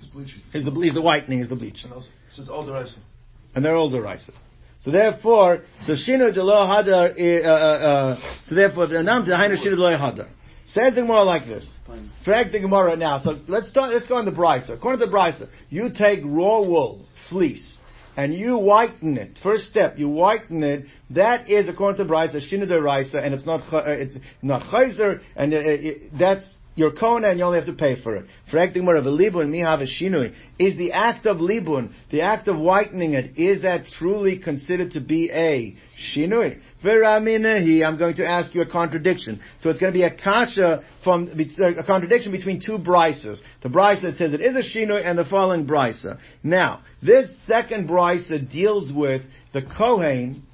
Is bleaching. Is the, is the whitening, is the bleaching. And also, so it's all deraisa. And they're all deraisa. So therefore, so shinu de lo hadar, uh, uh, uh, so therefore, the nam to hainu shinu de lo hadar. Says the Gemara like this. Frag the Gemara now. So let's start, let's go on the Brisa. According to the Brisa, you take raw wool, fleece, and you whiten it. First step, you whiten it. That is according to the Brisa, Raisa, and it's not uh, it's not Chayzer, and it, it, that's your kona and you only have to pay for it. For acting more of a libun, mi have a shinui. Is the act of libun, the act of whitening it, is that truly considered to be a shinui? Veraminahi, I'm going to ask you a contradiction. So it's going to be a kasha from, uh, a contradiction between two brises. The brise that says it is a shinui and the following brisa. Now, this second brisa deals with the kohen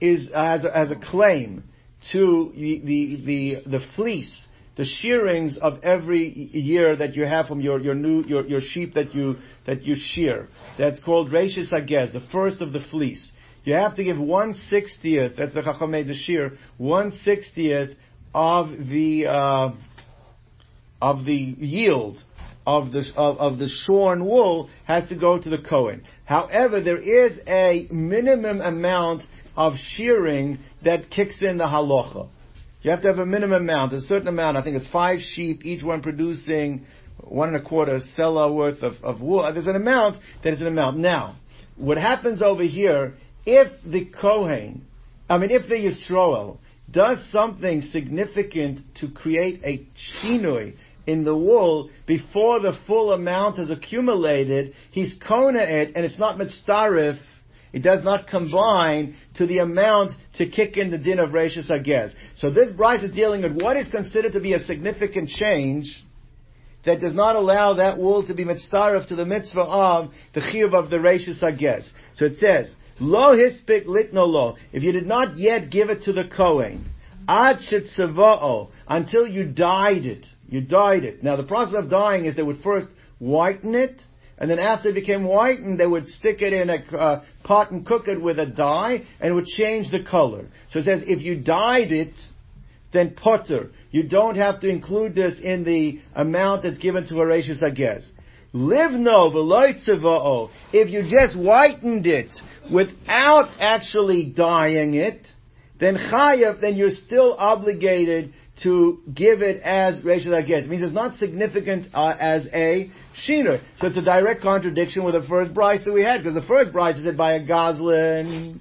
is, as a, as a claim to the, the, the, the fleece the shearings of every year that you have from your, your new your, your sheep that you that you shear. That's called Rashis Agez, the first of the fleece. You have to give one sixtieth. That's the Chachamei the shear. One sixtieth of the uh, of the yield of the of, of the shorn wool has to go to the Kohen. However, there is a minimum amount of shearing that kicks in the halacha. You have to have a minimum amount, a certain amount. I think it's five sheep, each one producing one and a quarter selah worth of, of wool. Uh, there's an amount that is an amount. Now, what happens over here, if the Kohen, I mean, if the Yisroel does something significant to create a shinui in the wool before the full amount has accumulated, he's kona it, and it's not mitzarif, It does not combine to the amount to kick in the din of Rashis Agez. So this Brisa is dealing with what is considered to be a significant change that does not allow that wool to be mitzvah to the mitzvah of the chiyuv of the Rashis Agez. So it says, Lo hispik litno lo. If you did not yet give it to the Kohen, ad shetzava'o, until you dyed it. You dyed it. Now the process of dyeing is they would first whiten it, and then after it became whitened, they would stick it in a uh, pot and cook it with a dye, and it would change the color. So it says, if you dyed it, then potter. You don't have to include this in the amount that's given to Reishis Hagez. Livno v'loitzava'o. If you just whitened it without actually dyeing it, then chayav, then you're still obligated to give it as Reshel Agez. It means it's not significant uh, as a shiner. So it's a direct contradiction with the first brisa that we had, because the first brisa is by a goslin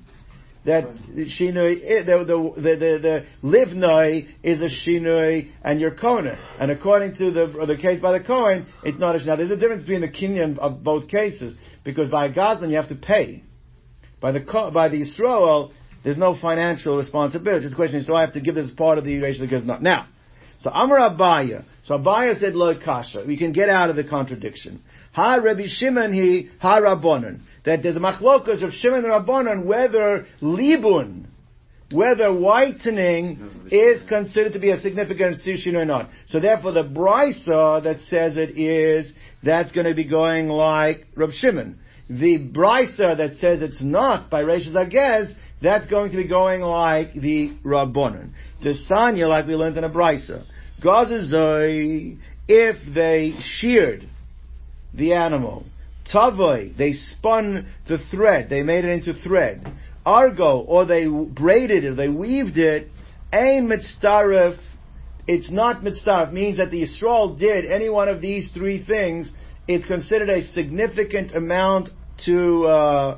that shinui, eh, the the the the, livnoi is a shinui and your kona. And according to the the case by the Kohen, it's not a shinui. Now there's a difference between the kinyan of both cases because by a goslin you have to pay. By the by the Yisrael, there's no financial responsibility. The question is, do I have to give this part of the ratio because not now? So Amar Abaye. So Abaye said lo kasha. We can get out of the contradiction. Ha Rabbi Shimon he ha Rabbonon that there's a machlokas of Shimon and Rabbanon whether libun, whether whitening is considered to be a significant institution or not. So therefore the brisa that says it is, that's going to be going like Rab Shimon. The brisa that says it's not by Reishis Hagez, that's going to be going like the Rabbanon. The Sanya, like we learned in a brisa. Gazazoi, if they sheared the animal, Tavoy, they spun the thread, they made it into thread. Argo, or they braided it, they weaved it. Ain mitzdaref, it's not mitzdaref, means that the Yisrael did any one of these three things, it's considered a significant amount to, uh,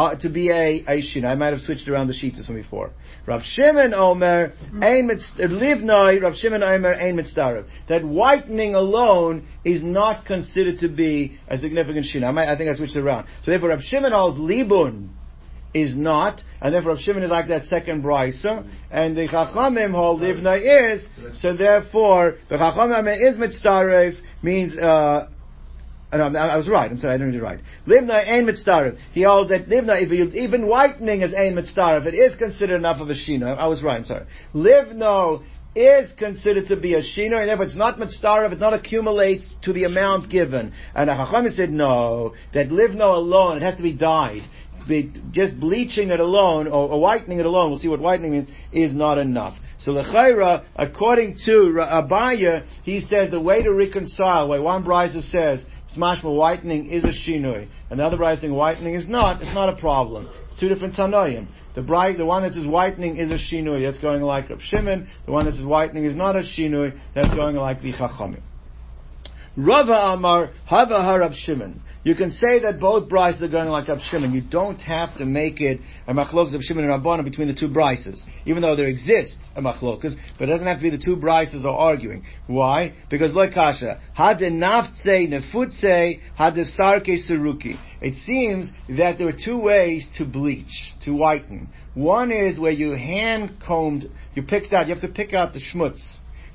uh, to be a, a shin. I might have switched around the sheets from before. Rav Shimon Omer, Livnoi, Rav Shimon Omer, Ein Mitzdarev. That whitening alone is not considered to be a significant shin. I, might, I think I switched it around. So therefore Rav Shimon holds Libun is not, and therefore Rav Shimon is like that second brisa, and the Chachamim hold Livna is, so therefore the Chachamim is Mitzdarev means, uh, no, I was right. I'm sorry, I didn't read it right. Livna ein mitzdarif. He holds that livna, even whitening is ein mitzdarif, it is considered enough of a shino. I was right. I'm sorry. Livno is considered to be a shino, and therefore it's not mitzdarif. It not accumulates to the amount given. And the Chachamim said no, that livno alone, it has to be dyed. Be, just bleaching it alone or, or, whitening it alone, we'll see what whitening means, is not enough. So lechaira, according to Abaye, he says the way to reconcile, where one brisa says Smashma whitening is a shinui, and the other bride saying whitening is not, it's not a problem. It's two different tanoim. The bride, the one that says whitening is a shinui, that's going like Rab Shimon. The one that says whitening is not a shinui, that's going like the Chachamim. Rava Amar Hava Harab Shimon. You can say that both brises are going like Rab Shimon. You don't have to make it a machlokas of Shimon and Rabbanim between the two brises, even though there exists a machlokas, but it doesn't have to be the two brises are arguing. Why? Because like kasha, had naftse nefutse, had sarke seruki. It seems that there are two ways to bleach, to whiten. One is where you hand combed, you picked out, you have to pick out the schmutz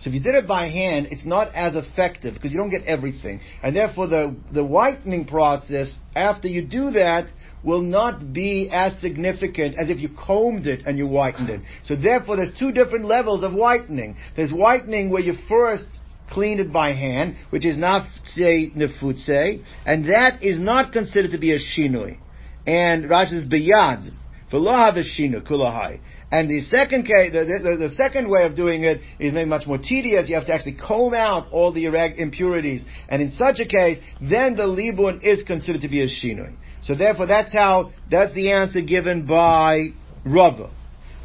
so if you did it by hand, it's not as effective because you don't get everything. And therefore the, the whitening process, after you do that, will not be as significant as if you combed it and you whitened it. So therefore there's two different levels of whitening. There's whitening where you first clean it by hand, which is nafse nefutse, and that is not considered to be a shinui. And Rashi says kulahai. And the second case, the, the, the, second way of doing it is maybe much more tedious. You have to actually comb out all the impurities. And in such a case, then the libun is considered to be a shinui. So therefore, that's how, that's the answer given by Rava.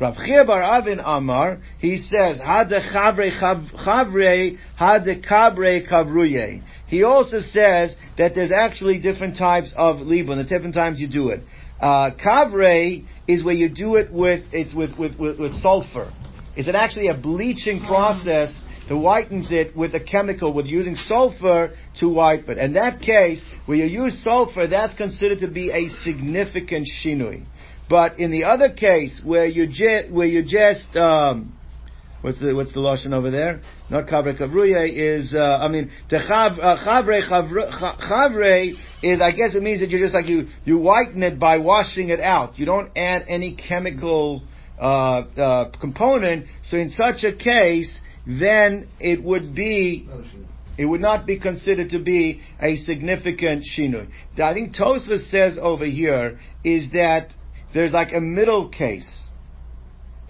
Rav Chia bar Avin Amar, he says, Hada chavre chavre, hada kabre kavruye. He also says that there's actually different types of libun, the different times you do it. Uh, kavre is where you do it with it's with, with, with, with sulfur. Is it actually a bleaching process that whitens it with a chemical with using sulfur to whiten it? In that case, Where you use sulfur, that's considered to be a significant shinui. But in the other case, where you ju- where you just um, What's the what's the lashon over there? Not kavre kavruye is uh, I mean the uh, chavre chavre, is I guess it means that you're just like you you whiten it by washing it out. You don't add any chemical uh, uh, component. So in such a case, then it would be it would not be considered to be a significant shinui. I think Tosfos says over here is that there's like a middle case.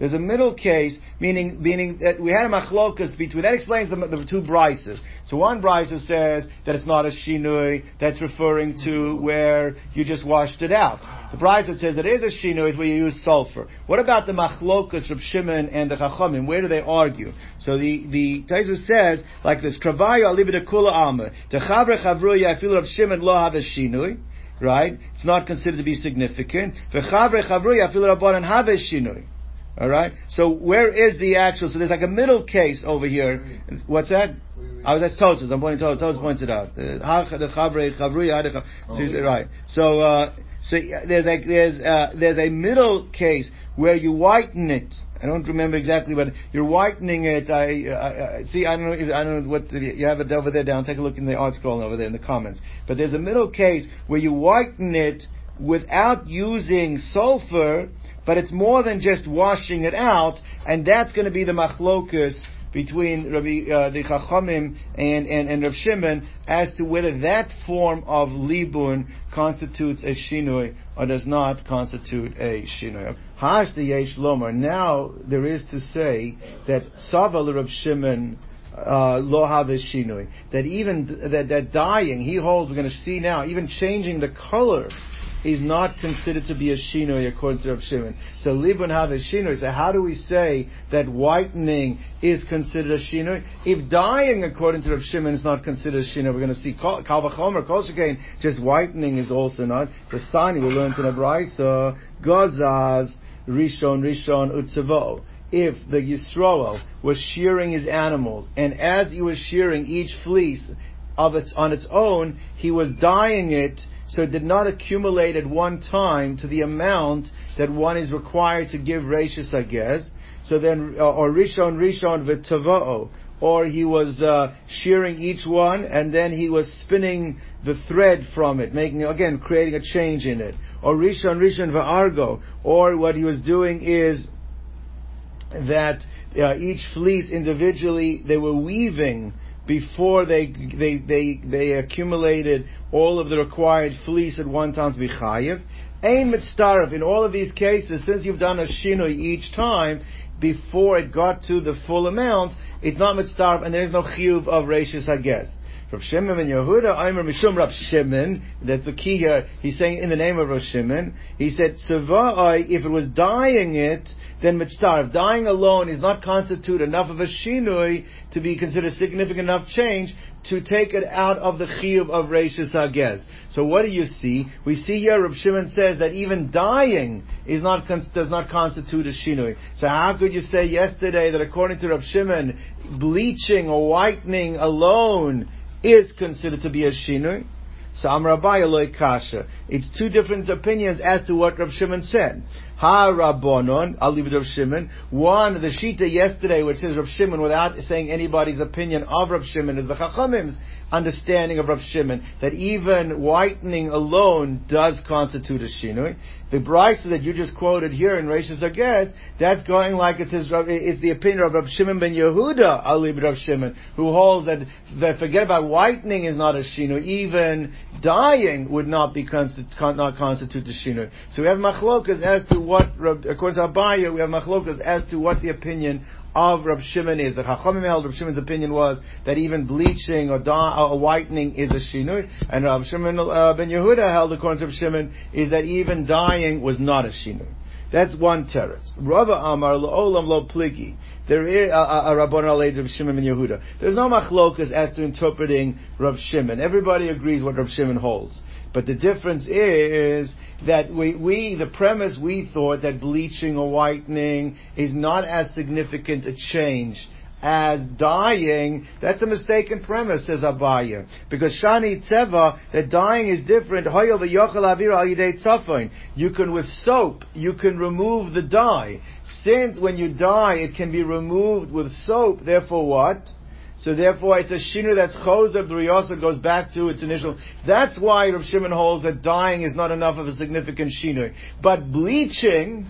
There's a middle case, meaning meaning that we had a machlokas between. That explains the, the two brises. So one brise says that it's not a shinui. That's referring to where you just washed it out. The brise that says that it is a shinui is where you use sulfur. What about the machlokas of Shimon and the Chachamim? Where do they argue? So the the Tosfos says like this: Travayu alibida kula alma. The chavre chavruya afilu of Shimon lo have a shinui. Right? It's not considered to be significant. The chavre chavruya afilu rabbanan have shinui. All right. So where is the actual? So there's like a middle case over here. What's that? Oh, that's Tosfos. I'm pointing to Tosfos points it out. The chavruya. So right. So uh, so there's a there's uh, there's a middle case where you whiten it. I don't remember exactly, but you're whitening it. I, I, I see. I don't know. I don't know what the, you have it over there down. Take a look in the ArtScroll over there in the comments. But there's a middle case where you whiten it without using sulfur but it's more than just washing it out, and that's going to be the machlokus between Rabbi, uh, the Chachamim and, and, and Rav Shimon as to whether that form of libun constitutes a shinui or does not constitute a shinui. Hash the yesh lomer. Now there is to say that Saval Rav Shimon uh, lo have shinui. That even that that dyeing he holds, we're going to see now, even changing the color is not considered to be a shinoi according to Rav Shimon. So libun have a shinoi. So how do we say that whitening is considered a shinoi? If dyeing according to Rav Shimon is not considered a shinoi, we're going to see kal vachomer, kol shekain, just whitening is also not. The sign we learned in a brayso, gazaz, rishon, rishon, utzavo if the Yisroel was shearing his animals, and as he was shearing each fleece of its on its own, he was dyeing it so it did not accumulate at one time to the amount that one is required to give Rashis Agez. So then, uh, or Rishon Rishon v'tava'o, or he was uh, shearing each one and then he was spinning the thread from it, making again creating a change in it. Or Rishon Rishon v'argo, or what he was doing is that uh, each fleece individually they were weaving before they they they they accumulated all of the required fleece at one time to be chayiv. Aim mitzdarif. In all of these cases, since you've done a shinoi each time before it got to the full amount, it's not mitzdarif, and there is no chiyuv of rashis hagez. Rav Shimon and Yehuda, Aimer Mishum Rav Shimon, that's the key here, he's saying in the name of Rav Shimon, he said, Sava'ai, if it was dying it, then mitzdarv. Dying alone is not constitute enough of a shinui to be considered significant enough change to take it out of the chiyuv of Reishis Hagez. So what do you see? We see here Rav Shimon says that even dying is not does not constitute a shinui. So how could you say yesterday that according to Rav Shimon, bleaching or whitening alone is considered to be a shinui? So Amrabai Kasha. It's two different opinions as to what Rav Shimon said. Ha Rabbonon, I'll leave it to Rav Shimon. One, the Shita yesterday, which says Rav Shimon without saying anybody's opinion of Rav Shimon, is the Chachamim's understanding of Rav Shimon, that even whitening alone does constitute a Shinui. The Brisa that you just quoted here in Rashis Agez, that's going like it says, it's the opinion of Rav Shimon ben Yehuda, it Rav Shimon, who holds that, that forget about whitening is not a Shinui, even dying would not be constitu- not constitute a Shinui. So we have machlokas as to what, according to Abaye, we have machlokas as to what the opinion of Rav Shimon is. The Chachamim held Rav Shimon's opinion was that even bleaching or, da, or whitening is a shinui, and Rav Shimon uh, ben Yehuda held, according to Rav Shimon, is that even dying was not a shinui. That's one teretz. Rava Amar Olam Lo Pligi. There is a, a, a Aleid Rav Shimon ben Yehuda. There's no machlokas as to interpreting Rav Shimon. Everybody agrees what Rav Shimon holds. But the difference is that we, we, the premise we thought that bleaching or whitening is not as significant a change as dying, that's a mistaken premise, says Abaye. Because Shani Tzeva, that dying is different. You can, with soap, you can remove the dye. Since when you die, it can be removed with soap, therefore what? So therefore, it's a shinu that's choser. The riyasa goes back to its initial. That's why Rav Shimon holds that dying is not enough of a significant shinu. But bleaching,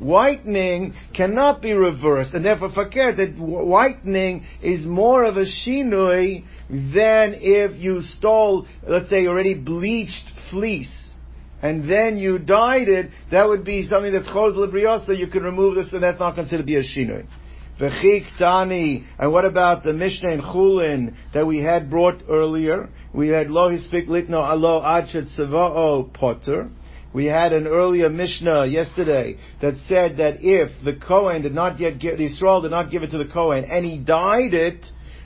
whitening cannot be reversed, and therefore fakir that whitening is more of a shinui than if you stole, let's say, already bleached fleece. And then you dyed it, that would be something that's choz libriosa, you can remove this and that's not considered to be a shinui. V'chik tani, and what about the Mishnah in Chulin that we had brought earlier? We had lo hispik litno alo achet savao potter. We had an earlier Mishnah yesterday that said that if the Kohen did not yet give, the Yisrael did not give it to the Kohen, and he died it,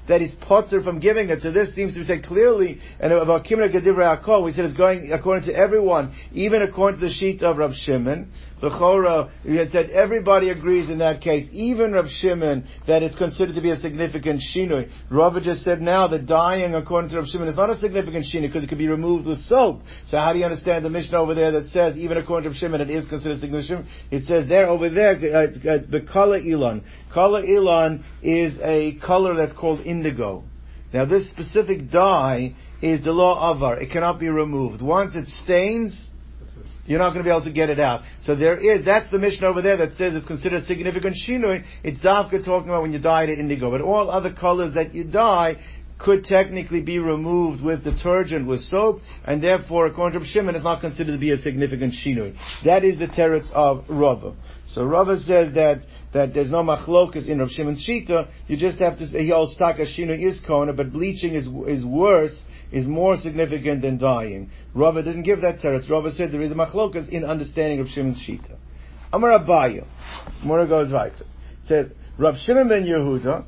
that he's potter from giving it. So this seems to be said clearly, and about Kimra Gedivrei we said it's going according to everyone, even according to the sheet of Rav Shimon. The Chora, we had said everybody agrees in that case, even Rav Shimon, that it's considered to be a significant shinui. Rav just said now that dying, according to Rav Shimon, is not a significant shinui because it could be removed with soap. So how do you understand the Mishnah over there that says, even according to Rav Shimon, it is considered a significant? It says there, over there, uh, it's, it's the kala ilan. Kala ilan is a color that's called indigo. Now this specific dye is the law of avar. It cannot be removed. Once it stains, you're not going to be able to get it out. So there is, that's the Mishnah over there that says it's considered significant shinui. It's Davka talking about when you dye it in indigo. But all other colors that you dye could technically be removed with detergent, with soap, and therefore, according to Shimon, it's not considered to be a significant shinui. That is the teretz of Rava. So Rava says that that there's no machlokas in Rav Shimon's shita. You just have to say he holds taka shinui is kona, but bleaching is is worse is more significant than dying. Rava didn't give that teretz. Rava said there is a machlokas in understanding of Shimon's shita. Amar Abaye, Mora goes right. Says Rav Shimon ben Yehuda,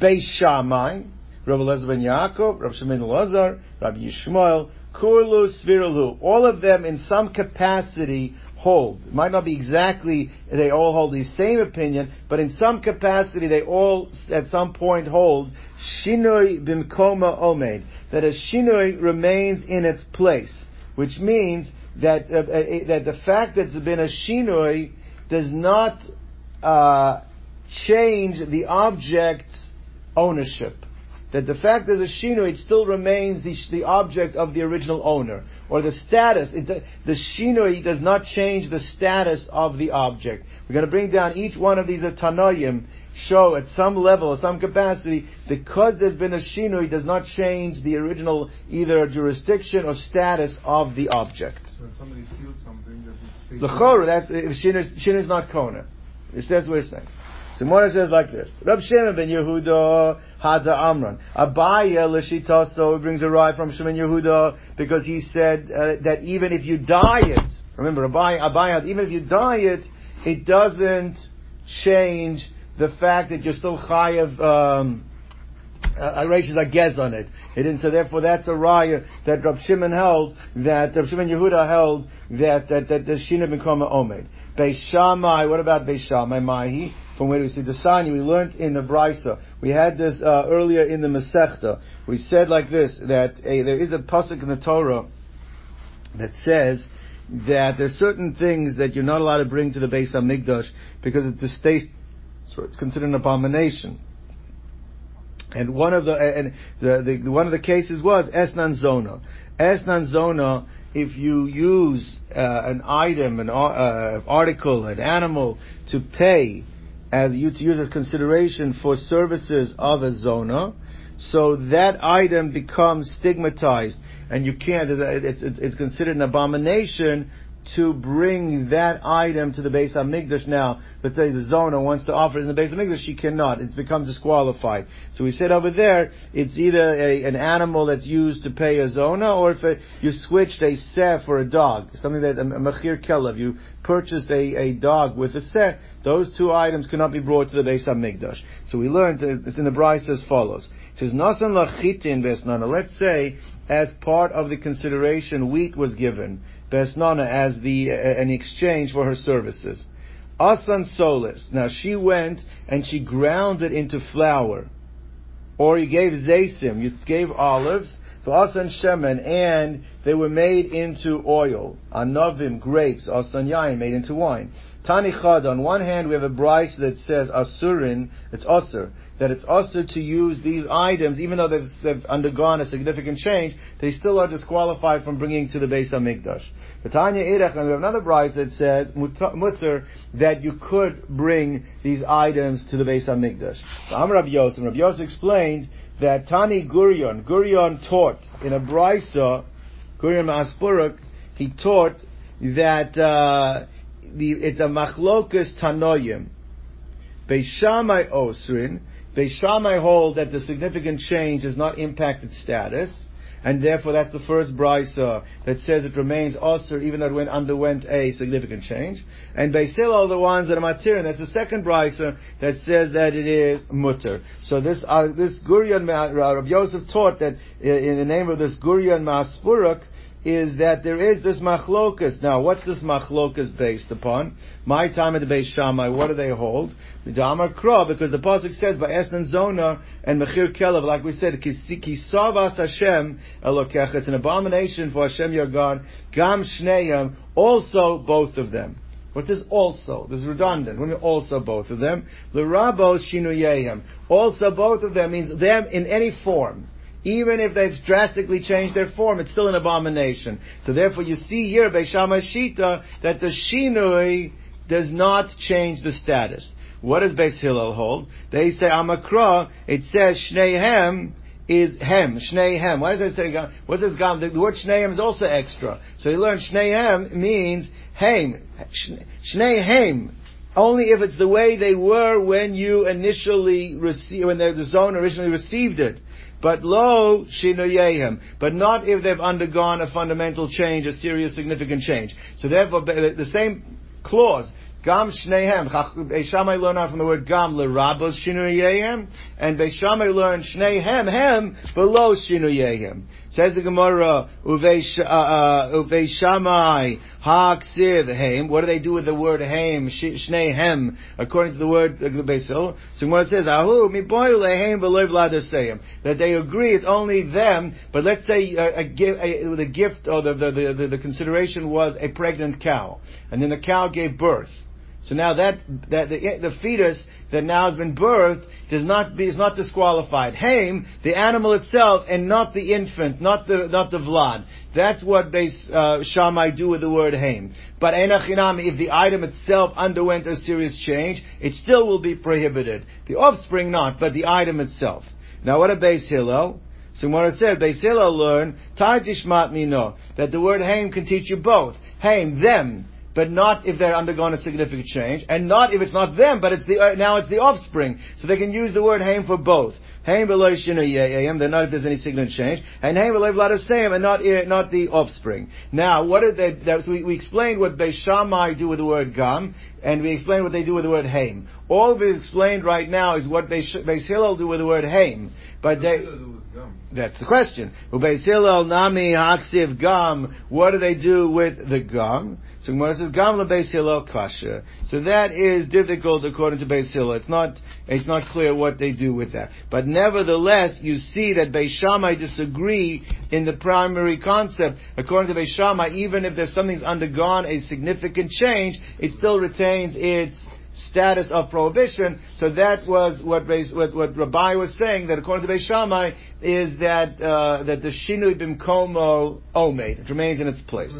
Beis Shammai, Rav Elazar ben Yaakov, Rav Shimon Elazar, Rav Yishmael, Kurlu, Sviralu. All of them in some capacity hold. It might not be exactly they all hold the same opinion, but in some capacity they all at some point hold shinoi bimkoma omed that a shinoi remains in its place, which means that uh, uh, that the fact that there's been a shinoi does not uh, change the object's ownership that the fact there's a shino, it still remains the, the object of the original owner, or the status. It, the, the shino does not change the status of the object. We're going to bring down each one of these tanoim, show at some level, or some capacity, because there's been a shino, does not change the original either jurisdiction or status of the object. So when somebody steals something, that it's The chor, that's shino is not kona. That's what we're saying. So Mora says like this: Rab Shimon ben Yehuda Hada Amran. Abaye l'shitaso brings a ride from Shimon Yehuda because he said uh, that even if you dye it, remember Abaye, Abaye, even if you dye it, doesn't change the fact that you're still chayav. Um, uh, Rashis Agez on it. It didn't. So therefore, that's a raya that Rab Shimon held that Rab Shimon Yehuda held that that that the shina become omed. Beis Shammai. What about Beis Shammai? Mahi from where we see the sign we learned in the Brisa. We had this uh, earlier in the Masechta. We said like this that a, there is a pasuk in the Torah that says that there's certain things that you're not allowed to bring to the Beis Hamikdash because it's a state, so it's considered an abomination. And one of the and the, the one of the cases was esnan zona. Esnan zona. If you use uh, an item, an uh, article, an animal to pay as you to use as consideration for services of a zona, so that item becomes stigmatized, and you can't. It's, it's, it's considered an abomination to bring that item to the Beis HaMikdash now, but the, the zona wants to offer it in the Beis HaMikdash, she cannot. It becomes disqualified. So we said over there, it's either a, an animal that's used to pay a zona, or if you switched a seh for a dog, something that, um, a, a machir kelev, you purchased a, a dog with a seh, those two items cannot be brought to the Beis HaMikdash. So we learned, it's in the Brisa as follows. It says, Nasan lachitin besnana. Let's say, as part of the consideration, wheat was given. Besnana as the uh, an exchange for her services. Asan solis. Now she went and she ground it into flour. Or you gave zaysim, you gave olives, asan shemen, and they were made into oil. Anovim, grapes, asan yain, made into wine. Tani chad, on one hand we have a brisa that says asurin, it's usur, that it's usur to use these items, even though they've, they've undergone a significant change, they still are disqualified from bringing to the Beis HaMikdash. But Tanya Erech, and we have another brisa that says, mutter, that you could bring these items to the Beis HaMikdash. So Amr Rabbi Yosef, Rabbi Yosef explained that Tani Gurion, Gurion taught in a brisa, Gurion Ma'aspuruk, he taught that, uh, the, it's a machlokas tanoyim. Beis Shammai osrin. Beis Shammai hold that the significant change has not impacted status, and therefore that's the first brisa that says it remains osir even though it went, underwent a significant change. And Beis Hillel are the ones that are matir, and that's the second brisa that says that it is mutter. So this uh, this Gurion Rabbi Yosef taught that in the name of this Gurion Maspuruk is that there is this machlokas. Now, what's this machlokas based upon? My time at the Beis Shammai, what do they hold? The Damar Kra, because the pasuk says by Esnan Zona and Mechir Kelev, like we said, Kisavas Hashem Elokech. It's an abomination for Hashem your God. Gam Shneim, also both of them. What is this also? This is redundant. When also both of them. The Rabos Shinuyehim. Also both of them means them in any form. Even if they've drastically changed their form, it's still an abomination. So therefore you see here, Beis Shammai Shita, that the Shinui does not change the status. What does Beis Hillel hold? They say Amakra, it says Shnehem is hem, Shnehem. Why does it say gam? What does gam? The word Shnehem is also extra. So you learn Shnehem means hem, Shnehem. Only if it's the way they were when you initially received, when the zone originally received it. But lo shinoyehem, but not if they've undergone a fundamental change, a serious significant change. So therefore, the same clause, Gam Shnehem. Beis Shammai learn out from the word Gam lerabos shinuyehim, and Beis Shammai learn Shnehem hem below shinuyehim. Says the Gemara Uveishamai uh, uh, Haksiv Haim. What do they do with the word Haim Shnehem according to the word uh, the Basil? So Gemara says Ahu miboyle Haim below vladaseyim that they agree it's only them. But let's say a, a, a, the gift or the the, the the consideration was a pregnant cow, and then the cow gave birth. So now that, that the, the fetus that now has been birthed does not be, is not disqualified. Haim, the animal itself, and not the infant, not the, not the vlad. That's what Beis uh, Shammai do with the word haim. But enachinami, if the item itself underwent a serious change, it still will be prohibited. The offspring not, but the item itself. Now what a Beis Hillel? So what I said, Beis Hillel learn, Tishmat Mino, that the word haim can teach you both. Haim, them, but not if they're undergone a significant change, and not if it's not them, but it's the uh, now it's the offspring. So they can use the word haim for both. Haim below shinu they're not if there's any significant change, and haim below vladasayim, and not uh, not the offspring. Now, what did they? That, so we, we explained what Beis Shammai do with the word gam, and we explained what they do with the word haim. All we explained right now is what Beis Hillel do with the word haim, but they. That's the question. Nami haksiv gam. What do they do with the gum? So Gemara says gam lebeis Hillel kasha. So that is difficult according to Beis Hillel. It's not it's not clear what they do with that. But nevertheless, you see that Beis Shammai disagree in the primary concept. According to Beis Shammai, even if there's something's undergone a significant change, it still retains its status of prohibition. So that was what what, what Rabbi was saying that according to Beis Shammai is that uh, that the shinui bimkomo omed it remains in its place.